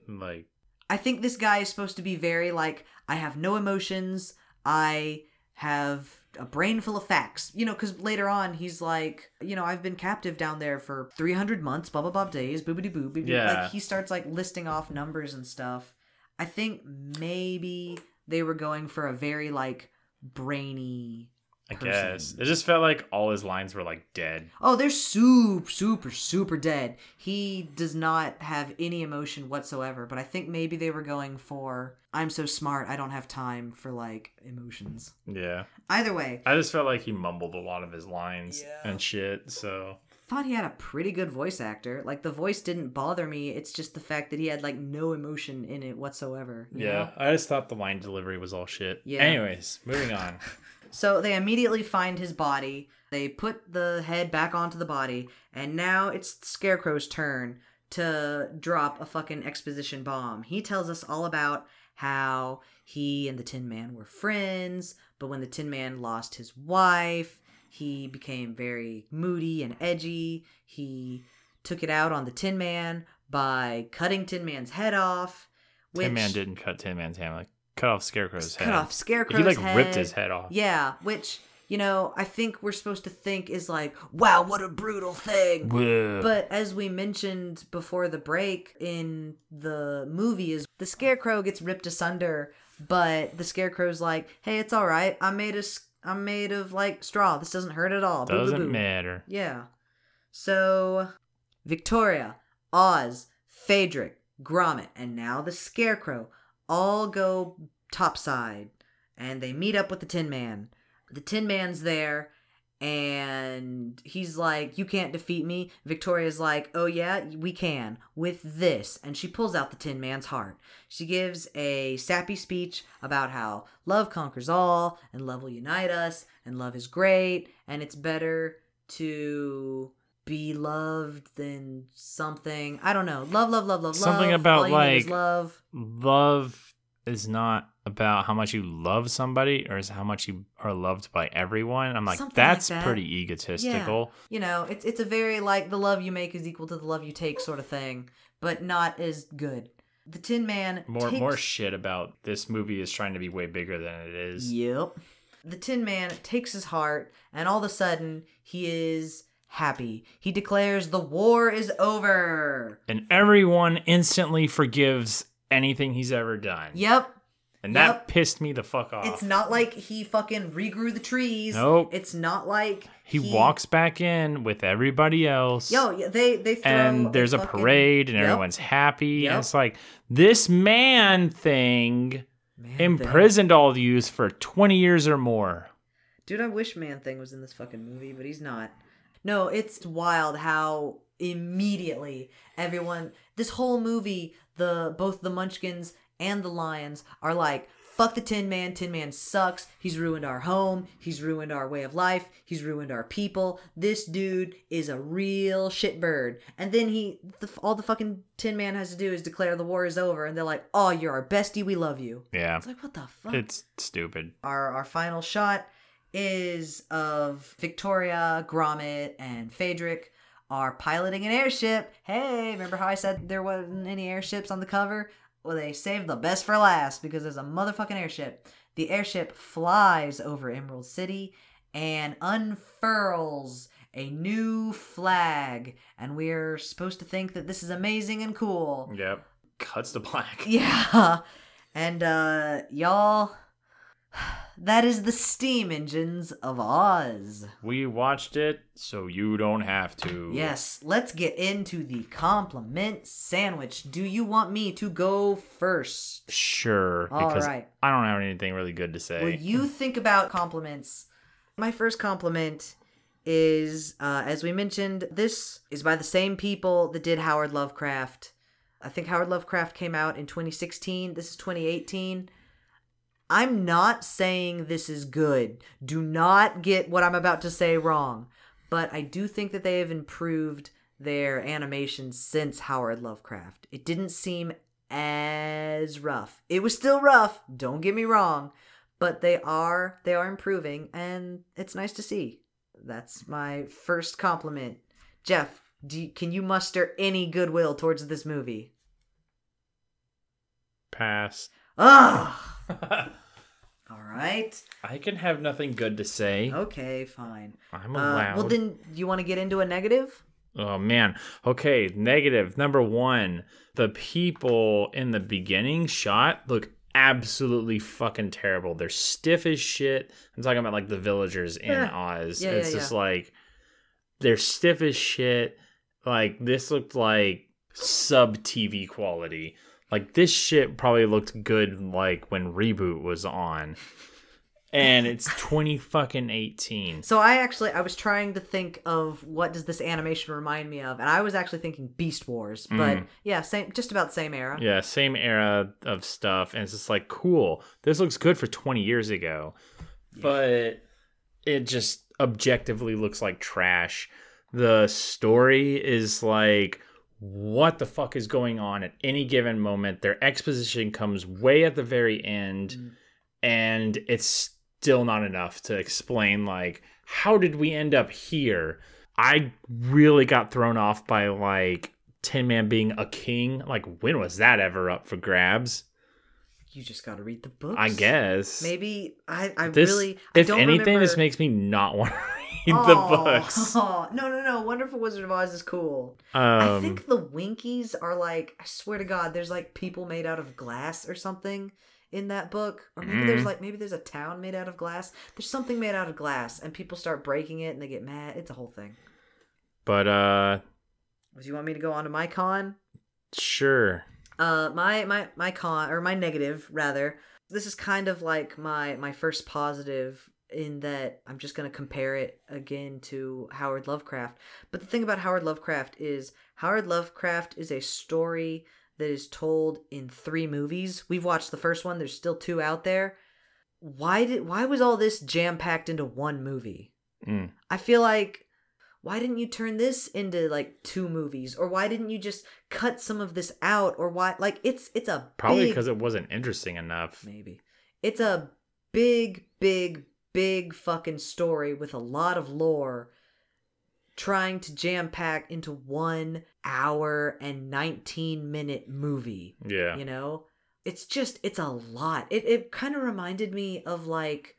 like, I think this guy is supposed to be very like I have no emotions. I have a brain full of facts. You know, because later on he's like, you know, I've been captive down there for 300 months, blah blah blah days, boobity boo. boobity- Yeah. Like he starts like listing off numbers and stuff. I think maybe they were going for a very like brainy. I person. guess. It just felt like all his lines were like dead. Oh, they're super, super, super dead. He does not have any emotion whatsoever, but I think maybe they were going for I'm so smart, I don't have time for like emotions. Yeah. Either way, I just felt like he mumbled a lot of his lines Yeah. and shit. So, thought he had a pretty good voice actor. Like the voice didn't bother me. It's just the fact that he had like no emotion in it whatsoever. yeah. know? I just thought the line delivery was all shit. Yeah. Anyways, moving on. [LAUGHS] So they immediately find his body. They put the head back onto the body, and now it's Scarecrow's turn to drop a fucking exposition bomb. He tells us all about how he and the Tin Man were friends, but when the Tin Man lost his wife, he became very moody and edgy. He took it out on the Tin Man by cutting Tin Man's head off. Which Tin Man didn't cut Tin Man's hand. Like, cut off Scarecrow's head. cut off Scarecrow's He like head. ripped his head off. Yeah, which you know I think we're supposed to think is like, wow, what a brutal thing. Whoa. But as we mentioned before the break in the movie, is the Scarecrow gets ripped asunder, but the Scarecrow's like, hey, it's all right. I'm made of s- I'm made of like straw. This doesn't hurt at all. Boo, boo, Doesn't boo. matter. Yeah. So, Victoria, Oz, Phaedric, Gromit, and now the Scarecrow all go topside and they meet up with the Tin Man. The Tin Man's there and he's like, You can't defeat me. Victoria's like, Oh, yeah, we can with this. And she pulls out the Tin Man's heart. She gives a sappy speech about how love conquers all and love will unite us and love is great and it's better to be loved than something. I don't know. Love, love, love, love, Something love. about, All you need is like, love. Love is not about how much you love somebody or is how much you are loved by everyone. I'm like, Something like that's that. pretty egotistical. You know, it's it's a very like the love you make is equal to the love you take sort of thing, but not as good. The Tin Man More takes... more shit about this movie is trying to be way bigger than it is. Yep. The Tin Man takes his heart, and all of a sudden, he is happy. He declares the war is over. And everyone instantly forgives anything he's ever done. Yep. And that Yep. pissed me the fuck off. It's not like he fucking regrew the trees. Nope. It's not like he, walks back in with everybody else. Yo, they they throw and there's a, fucking- parade and Yep. everyone's happy. Yep. And it's like this man thing Man thing. imprisoned all of you for 20 years or more. Dude, I wish Man Thing was in this fucking movie, but he's not. No, it's wild how immediately everyone this whole movie, the both the Munchkins and the Lions are like, fuck the Tin Man, Tin Man sucks. He's ruined our home, he's ruined our way of life, he's ruined our people. This dude is a real shitbird. And then he the, all the fucking Tin Man has to do is declare the war is over and they're like, "Oh, you're our bestie, we love you." Yeah. It's like, "What the fuck?" It's stupid. our our final shot is of Victoria, Gromit, and Phaedric are piloting an airship. Hey, remember how I said there wasn't any airships on the cover? Well, they saved the best for last because there's a motherfucking airship. The airship flies over Emerald City and unfurls a new flag, and we're supposed to think that this is amazing and cool. Yep. Cuts to black. [LAUGHS] Yeah. And uh y'all [SIGHS] that is the steam engines of Oz. We watched it, so you don't have to. Yes, let's get into the compliment sandwich. Do you want me to go first? Sure. All Because right. I don't have anything really good to say. Well, you think about compliments. My first compliment is, uh, as we mentioned, this is by the same people that did Howard Lovecraft. I think Howard Lovecraft came out in 2016. This is 2018. I'm not saying this is good. Do not get what I'm about to say wrong. But I do think that they have improved their animation since Howard Lovecraft. It didn't seem as rough. It was still rough, don't get me wrong, but they are they are improving and it's nice to see. That's my first compliment. Jeff, do you, can you muster any goodwill towards this movie? Pass. Ah. [LAUGHS] All right. I can have nothing good to say. Okay, fine. I'm Uh, allowed. well, then, you want to get into a negative? Oh man. Okay, negative. Number 1. The people in the beginning shot look absolutely fucking terrible. They're stiff as shit. I'm talking about like the villagers in Eh. Oz. Yeah, it's yeah, just yeah. like they're stiff as shit. Like this looked like sub TV quality. Like this shit probably looked good like when reboot was on. And it's [LAUGHS] 20 fucking 18. So I actually I was trying to think of what does this animation remind me of, and I was actually thinking Beast Wars, but Mm. yeah, same, just about same era. Yeah, same era of stuff, and it's just like cool. This looks good for 20 years ago, but it just objectively looks like trash. The story is like, what the fuck is going on at any given moment? Their exposition comes way at the very end, mm. and it's still not enough to explain like how did we end up here. I really got thrown off by like Tin Man being a king. Like, when was that ever up for grabs? You just got to read the books. I guess. maybe I I This, really I if anything, this makes me not want to [LAUGHS] read the books. [LAUGHS] no, no, no. Wonderful Wizard of Oz is cool. Um, I think the Winkies are like, I swear to God, there's like people made out of glass or something in that book. Or maybe there's Mhm. like, maybe there's a town made out of glass. There's something made out of glass and people start breaking it and they get mad. It's a whole thing. but uh, Do you want me to go on to my con? sure. Uh, my, my, my con, or my negative rather. This is kind of like my, my first positive in that I'm just going to compare it again to Howard Lovecraft. But the thing about Howard Lovecraft is Howard Lovecraft is a story that is told in three movies. We've watched the first one, there's still two out there. Why did why was all this jam packed into one movie? Mm. I feel like why didn't you turn this into like two movies or why didn't you just cut some of this out or why like it's it's a Probably because it wasn't interesting enough. maybe it's a big big big fucking story with a lot of lore trying to jam pack into one hour and 19 minute movie Yeah. you know it's just it's a lot it, it kind of reminded me of like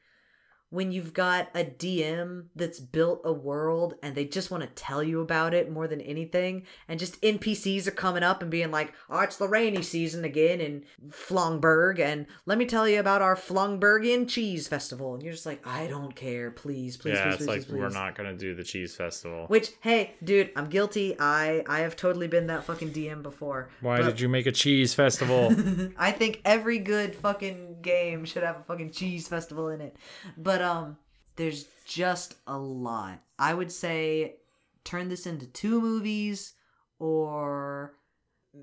when you've got a dm that's built a world and they just want to tell you about it more than anything and just npcs are coming up and being like oh it's the rainy season again in flongberg and let me tell you about our flongbergian cheese festival and you're just like i don't care please please yeah, please it's please, like please, we're please. not gonna do the cheese festival. which hey dude i'm guilty i i have totally been that fucking dm before Why but- did you make a cheese festival? [LAUGHS] I think every good fucking game should have a fucking cheese festival in it. But um there's just a lot. I would say turn this into two movies or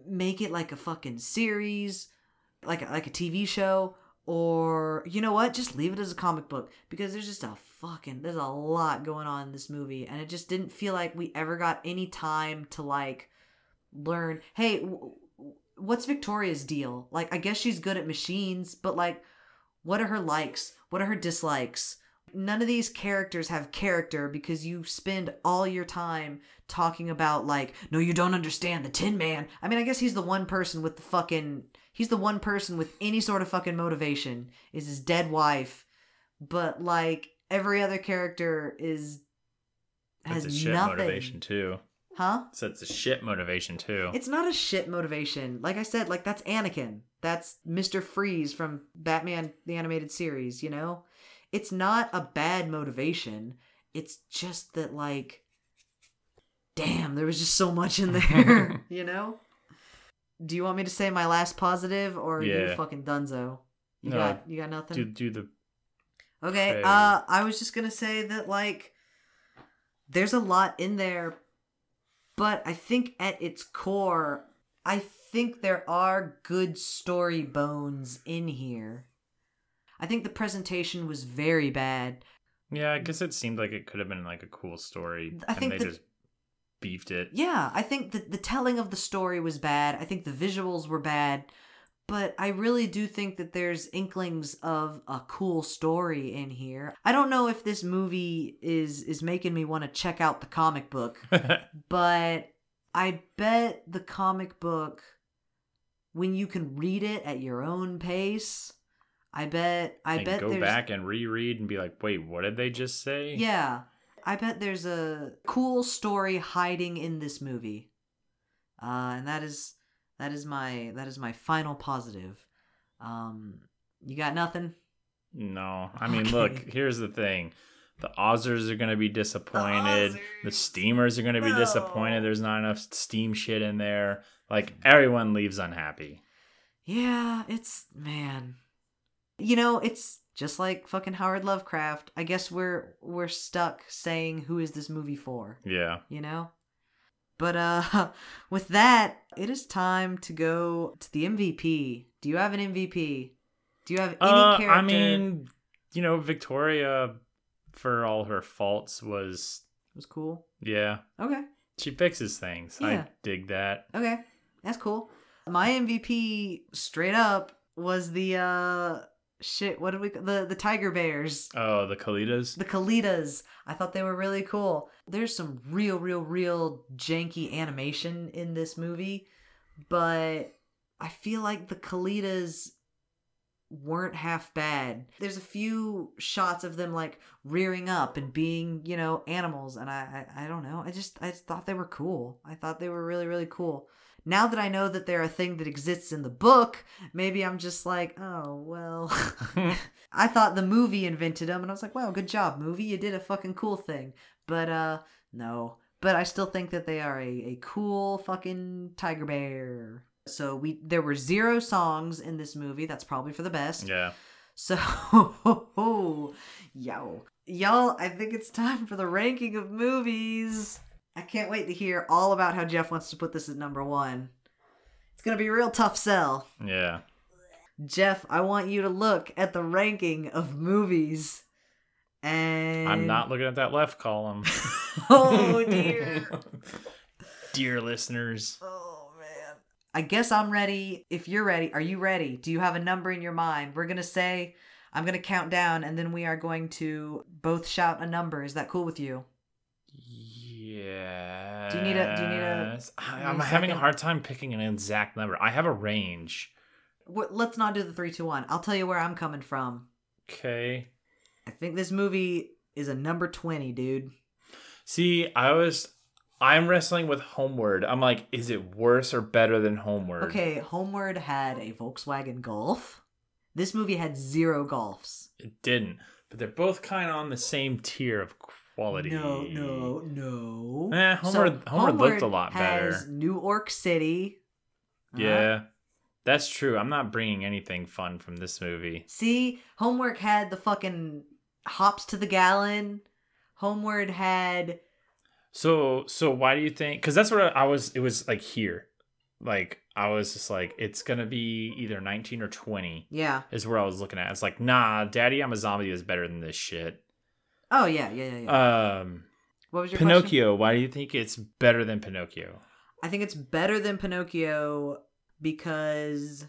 make it like a fucking series, like a, like a TV show or you know what? Just leave it as a comic book because there's just a fucking there's a lot going on in this movie and it just didn't feel like we ever got any time to like learn hey w- what's Victoria's deal? Like, I guess she's good at machines, but like, what are her likes? What are her dislikes? None of these characters have character because you spend all your time talking about, like, no, you don't understand the Tin Man. I mean, I guess he's the one person with the fucking. He's the one person with any sort of fucking motivation, is his dead wife. But, like, every other character is. has That's a shit nothing. motivation too. Huh? So it's a shit motivation too. It's not a shit motivation. Like I said, like that's Anakin. That's Mr. Freeze from Batman the animated series, you know? It's not a bad motivation. It's just that like damn, there was just so much in there, [LAUGHS] you know? Do you want me to say my last positive or are you fucking dunzo? You No, got you got nothing? do do the Okay, Okay. uh I was just going to say that like there's a lot in there but I think at its core I think there are good story bones in here. I think the presentation was very bad. Yeah, I guess it seemed like it could have been like a cool story, I and think they the- just beefed it. Yeah, I think the the telling of the story was bad. I think the visuals were bad, but I really do think that there's inklings of a cool story in here. I don't know if this movie is is making me want to check out the comic book, [LAUGHS] [LAUGHS] but I bet the comic book when you can read it at your own pace, I bet I and bet go there's back and reread and be like, wait, what did they just say? yeah. I bet there's a cool story hiding in this movie. Uh, and that is that is my that is my final positive. Um you got nothing? No, I mean, Okay. look. Here's the thing: the Ozzers are gonna be disappointed. The, Steamers are gonna be disappointed. There's not enough Steam shit in there. Like everyone leaves unhappy. Yeah, it's man. You know, it's just like fucking Howard Lovecraft. I guess we're we're stuck saying who is this movie for? Yeah. you know? But uh [LAUGHS] with that, it is time to go to the MVP. Do you have an MVP? Do you have any Uh, character? I mean, you know, Victoria, for all her faults, was was cool. yeah. Okay. She fixes things. Yeah. I dig that. Okay. That's cool. My MVP straight up was the uh shit, what did we the the Tiger Bears. Oh, the Kalidahs. The Kalidahs. I thought they were really cool. There's some real, real, real janky animation in this movie, but I feel like the Kalidahs weren't half bad. There's a few shots of them like rearing up and being, you know, animals, and I, I, I don't know. I just, I just thought they were cool. I thought they were really, really cool. Now that I know that they're a thing that exists in the book, maybe I'm just like, oh well. [LAUGHS] [LAUGHS] I thought the movie invented them, and I was like, wow, good job, movie. You did a fucking cool thing. But uh, no. But I still think that they are a, a cool fucking tiger bear. So we there were zero songs in this movie. That's probably for the best. yeah. So [LAUGHS] yo. Y'all, I think it's time for the ranking of movies. I can't wait to hear all about how Jeff wants to put this at number one. It's gonna be a real tough sell. Yeah. Jeff, I want you to look at the ranking of movies. And I'm not looking at that left column. [LAUGHS] [LAUGHS] Oh dear. Dear listeners. Oh man. I guess I'm ready. If you're ready, are you ready? Do you have a number in your mind? We're gonna say I'm gonna count down and then we are going to both shout a number. Is that cool with you? Yeah. Do you need a- do you need a- I'm having a hard time picking an exact number. I have a range. Wh- Let's not do the three, two, one. I'll tell you where I'm coming from. Okay. I think this movie is a number twenty, dude. See, I was I'm wrestling with Homeward. I'm like, is it worse or better than Homeward? Okay, Homeward had a Volkswagen Golf. This movie had zero golfs. It didn't. But they're both kind of on the same tier of quality. No, no, no. Eh, Homeward- Homeward looked a lot has better. New York City. Uh, Yeah. That's true. I'm not bringing anything fun from this movie. See, Homework had the fucking hops to the gallon. Homeward had So, so why do you think? Because that's what I was. It was like here, like I was just like, it's gonna be either 19 or 20 yeah. is where I was looking at. It's like, nah, Daddy, I'm a zombie is better than this shit. Oh yeah, yeah, yeah. yeah. Um, what was your question? Pinocchio. Why do you think it's better than Pinocchio? I think it's better than Pinocchio because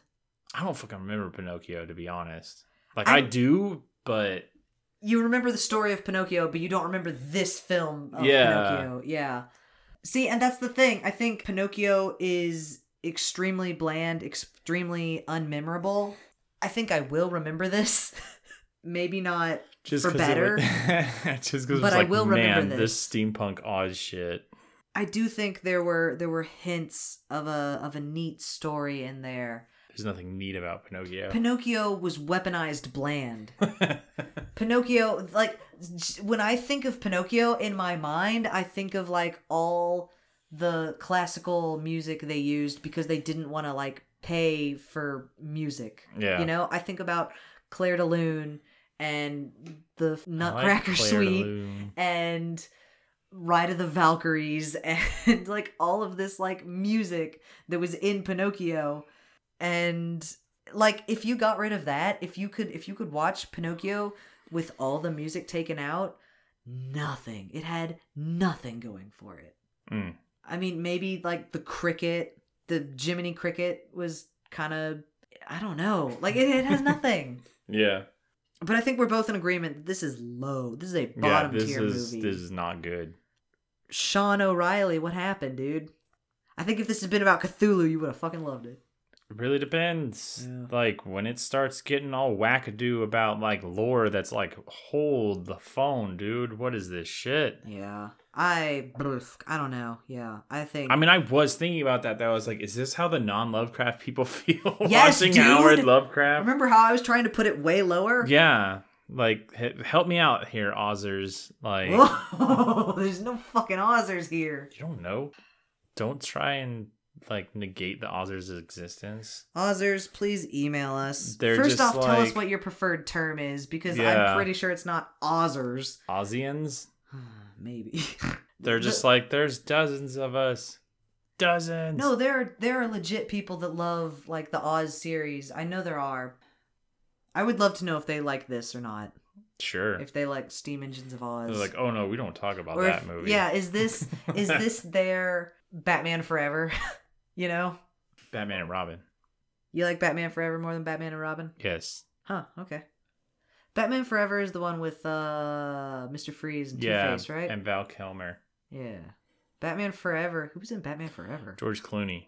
I don't fucking remember Pinocchio to be honest. Like I- I, do, but you remember the story of Pinocchio, but you don't remember this film of Yeah. Pinocchio. Yeah. See, and that's the thing. I think Pinocchio is extremely bland, extremely unmemorable. I think I will remember this. [LAUGHS] Maybe not just for better. [LAUGHS] just because But I like, will remember this." this steampunk Oz shit. I do think there were there were hints of a of a neat story in there. There's nothing neat about Pinocchio. Pinocchio was weaponized bland. [LAUGHS] Pinocchio, like when I think of Pinocchio in my mind, I think of like all the classical music they used because they didn't want to like pay for music. Yeah. You know, I think about Clair de Lune and the I like Nutcracker Suite and Ride of the Valkyries [LAUGHS] and like all of this like music that was in Pinocchio and like if you got rid of that, if you could if you could watch Pinocchio with all the music taken out, nothing. It had nothing going for it. Mm. I mean, maybe like the cricket, the Jiminy Cricket was kind of I don't know. Like it, it has [LAUGHS] nothing. Yeah. But I think we're both in agreement that this is low. This is a Yeah, bottom this tier is movie. this is not good. Sean O'Reilly, what happened, dude? I think if this had been about Cthulhu, you would have fucking loved it. It really depends. Yeah. Like when it starts getting all wackadoo about like lore that's like hold the phone, dude. What is this shit? Yeah. I I don't know. Yeah. I think I mean, I was thinking about that. That I was like, is this how the non-Lovecraft people [LAUGHS] feel Yes, watching dude! Howard Lovecraft? remember how I was trying to put it way lower? Yeah, like he- help me out here, Ozzers. Like Whoa, [LAUGHS] there's no fucking Ozzers here. you don't know. Don't try and like negate the Ozzers' existence. Ozzers, please email us. They're First off, tell us what your preferred term is because Yeah. I'm pretty sure it's not Ozzers. Ozians. [SIGHS] [SIGHS] [SIGHS] Maybe. [LAUGHS] They're just like there's dozens of us. Dozens. no, there are there are legit people that love like the Oz series. I know there are. I would love to know if they like this or not. sure. If they like Steam Engines of Oz. They're like, oh no, we don't talk about or that if- movie. Yeah, is this is [LAUGHS] this their Batman Forever? [LAUGHS] you know? Batman and Robin. You like Batman Forever more than Batman and Robin? Yes. Huh, okay. Batman Forever is the one with uh Mr. Freeze and yeah. Two-Face, right? And Val Kilmer, Yeah. Batman Forever. Who was in Batman Forever? George Clooney,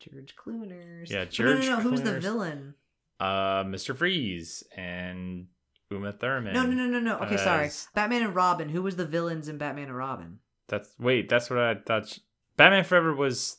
George Clooners. Yeah, But no, no, George no. Who's the villain? uh, Mr. Freeze, and Uma Thurman. No, no, no, no, no. Okay, sorry. Batman and Robin. Who was the villains in Batman and Robin? That's wait. That's what I thought. Batman Forever was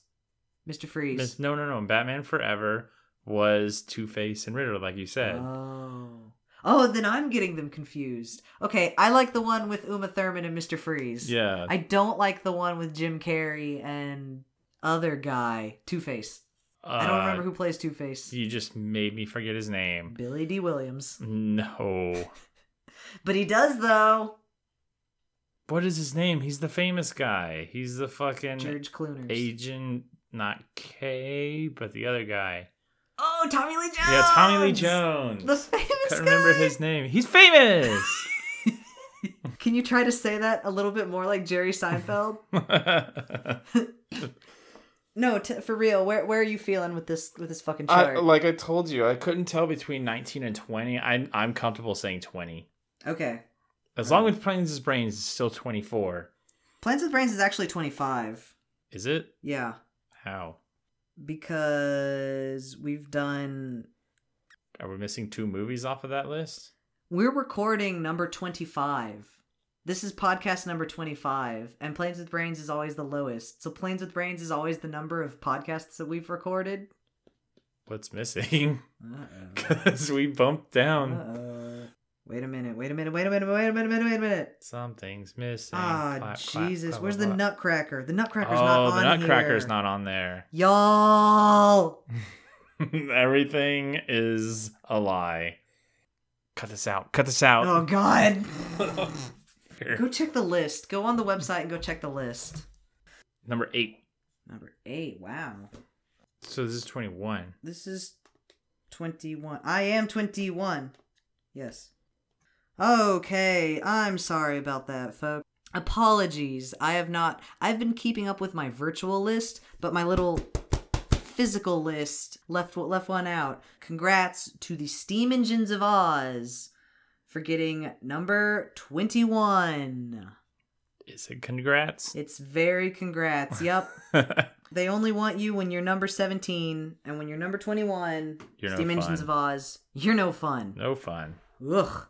Mr. Freeze. Miss- no, no, no. Batman Forever was Two Face and Riddler, like you said. Oh. Oh, then I'm getting them confused. Okay, I like the one with Uma Thurman and Mr. Freeze. yeah. I don't like the one with Jim Carrey and other guy, Two Face. I don't Uh, remember who plays Two Face. You just made me forget his name. Billy Dee Williams. No. [LAUGHS] But he does though. What is his name? He's the famous guy. He's the fucking George Clooners. agent, not K, but the other guy. Oh, Tommy Lee Jones. Yeah, Tommy Lee Jones. The famous Couldn't remember guy. his name. He's famous. [LAUGHS] Can you try to say that a little bit more like Jerry Seinfeld? [LAUGHS] no, t- for real. Where where are you feeling with this with this fucking I, chart? like I told you, I couldn't tell between 19 and 20. I, I'm comfortable saying 20. okay. As long um, as Planes' Brains is still 24. Plans with Brains is actually 25. Is it? Yeah. How? Because we've done Are we missing two movies off of that list? we're recording number 25. This is podcast number 25 and Planes with Brains is always the lowest. So Planes with Brains is always the number of podcasts that we've recorded. What's missing? Because [LAUGHS] we bumped down. Uh-oh. Wait a minute. Wait a minute. Wait a minute. Wait a minute. Wait a minute. Wait a minute. Something's missing. Ah, Clap, Jesus. clap, Where's the. Nutcracker? The Nutcracker's oh, not on there. the Nutcracker's here. not on there. Y'all. [LAUGHS] Everything is a lie. Cut this out. Cut this out. Oh God. [LAUGHS] Go check the list. Go on the website and go check the list. Number eight. Number eight. Wow. So this is 21. This is 21. I am 21. Yes. Okay. I'm sorry about that, folks. Apologies. I have not. I've been keeping up with my virtual list, but my little physical list left left one out. Congrats to the Steam Engines of Oz for getting number 21. Is it congrats? It's very congrats. Yep. [LAUGHS] They only want you when you're number 17, and when you're number 21, You're no Steam Engines fun. of Oz, you're no fun. no fun. Ugh.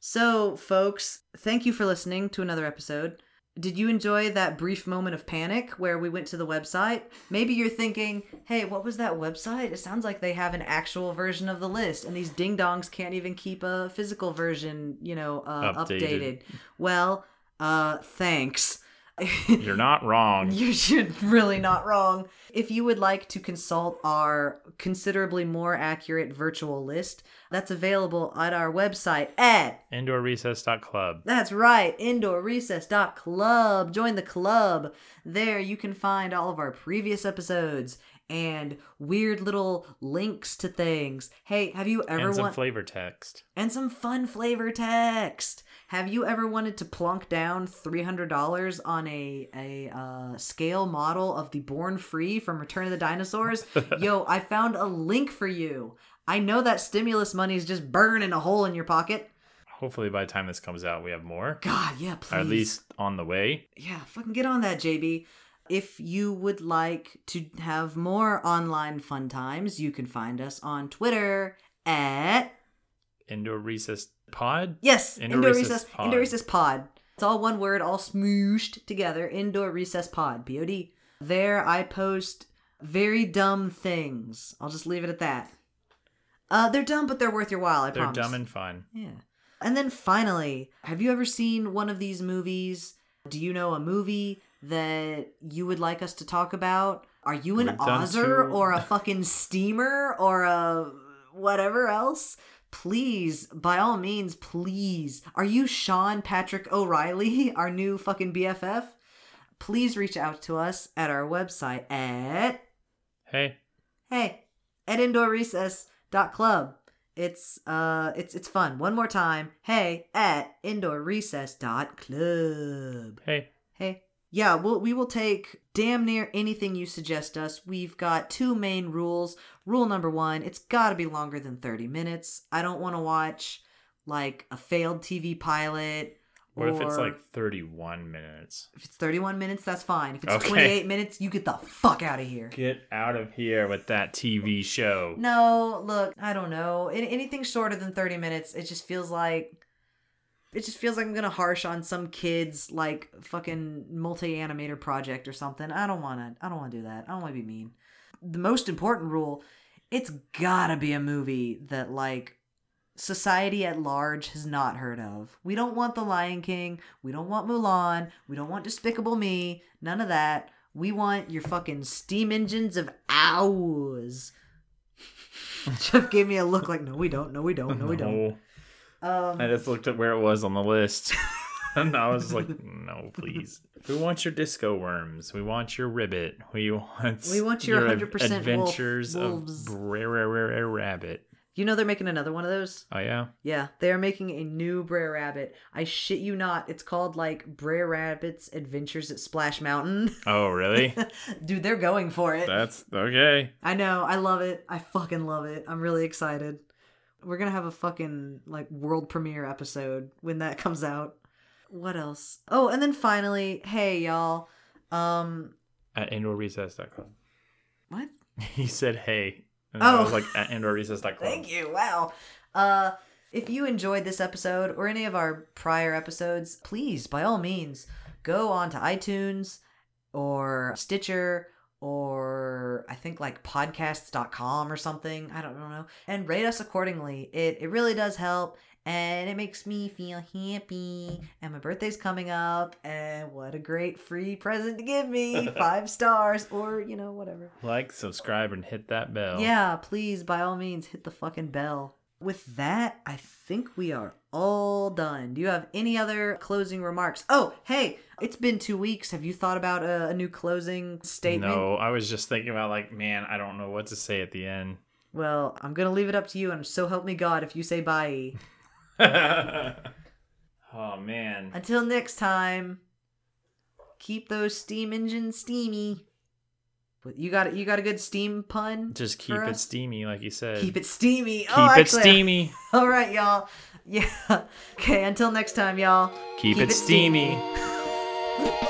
So, folks, thank you for listening to another episode. Did you enjoy that brief moment of panic where we went to the website? Maybe you're thinking, hey, what was that website? It sounds like they have an actual version of the list, and these ding dongs can't even keep a physical version, you know, uh, Updated. updated. Well, uh, thanks. You're not wrong. [LAUGHS] You should really not wrong. If you would like to consult our considerably more accurate virtual list, that's available at our website at Indoorrecess.club. that's right, indoorrecess.club. Join the club. There you can find all of our previous episodes and weird little links to things. Hey, have you ever and some want flavor text. and some fun flavor text? Have you ever wanted to plunk down three hundred dollars on a a uh, scale model of the Born Free from Return of the Dinosaurs? [LAUGHS] Yo, I found a link for you. I know that stimulus money is just burning a hole in your pocket. Hopefully, by the time this comes out, we have more. God, yeah, please. Or at least on the way. yeah, fucking get on that, JB. If you would like to have more online fun times, you can find us on Twitter at Indoor Recess Pod? yes, Indoor indoor, Recess recess, Pod. indoor recess pod. It's all one word, all smooshed together. Indoor recess pod, P O D. There, I post very dumb things. I'll just leave it at that. Uh, they're dumb, but they're worth your while. I They're promise. dumb and fun. Yeah. And then finally, have you ever seen one of these movies? Do you know a movie that you would like us to talk about? Are you an We've done Ozzer two. or a fucking steamer or a whatever else? Please, by all means, please. Are you Sean Patrick O'Reilly, [LAUGHS] our new fucking BFF? Please reach out to us at our website at Hey, hey at indoorrecess.club it's uh it's it's fun one more time hey at indoorrecess.club hey. hey yeah we'll, we will take damn near anything you suggest us we've got two main rules rule number one it's got to be longer than 30 minutes i don't want to watch like a failed tv pilot What if it's like 31 minutes? if it's 31 minutes that's fine if it's Okay. 28 minutes you get the fuck out of here Get out of here with that TV show. No, look, I don't know. Any, anything shorter than 30 minutes, it just feels like it just feels like I'm to harsh on some kids like fucking multi-animator project or something. I don't want to I don't want to do that. I don't want to be mean. The most important rule, it's got to be a movie that like society at large has not heard of. We don't want The Lion King, we don't want Mulan, we don't want Despicable Me, none of that. We want your fucking steam engines of Oz. Jeff gave me a look like, no, we don't, no, we don't, no, we don't. Um, I just looked at where it was on the list. [LAUGHS] and I was like, no, please. We want your disco worms. We want your ribbit. We want We want your ad- 100% adventures wolves. of Brer Rabbit. you know they're making another one of those? Oh yeah, Yeah, they are making a new Brer Rabbit. I shit you not. It's called like Brer Rabbit's Adventures at Splash Mountain. [LAUGHS] oh really? Dude, they're going for it. That's okay. I know. I love it. I fucking love it. I'm really excited. We're gonna have a fucking like world premiere episode when that [LAUGHS] comes out. What else? Oh, and then finally, hey y'all. Um, At indoorrecess.com. what? [LAUGHS] He said, "Hey," and Oh. I was like, "At indoorrecess.com." [LAUGHS] Thank you. Wow. Uh, if you enjoyed this episode or any of our prior episodes, please, by all means, go on to iTunes or Stitcher or I think like podcasts.com or something. I don't know. And rate us accordingly. It, it really does help. And it makes me feel happy. And my birthday's coming up. And what a great free present to give me. [LAUGHS] Five stars or, you know, whatever. Like, subscribe, and hit that bell. Yeah, please, by all means, hit the fucking bell. With that, I think we are all done. Do you have any other closing remarks? Oh, hey, it's been two weeks. Have you thought about a, a new closing statement? No, I was just thinking about like, man, I don't know what to say at the end. Well, I'm gonna leave it up to you, and so help me God if you say bye. [LAUGHS] oh man. Until next time, keep those steam engines steamy. You got you got a good steam pun? Just keep it us? steamy, like you said. Keep it steamy. Oh, keep oh, it actually, steamy. [LAUGHS] All right, y'all. Yeah. [LAUGHS] Okay. Until next time, y'all. Keep, keep it it steamy. steamy. [LAUGHS]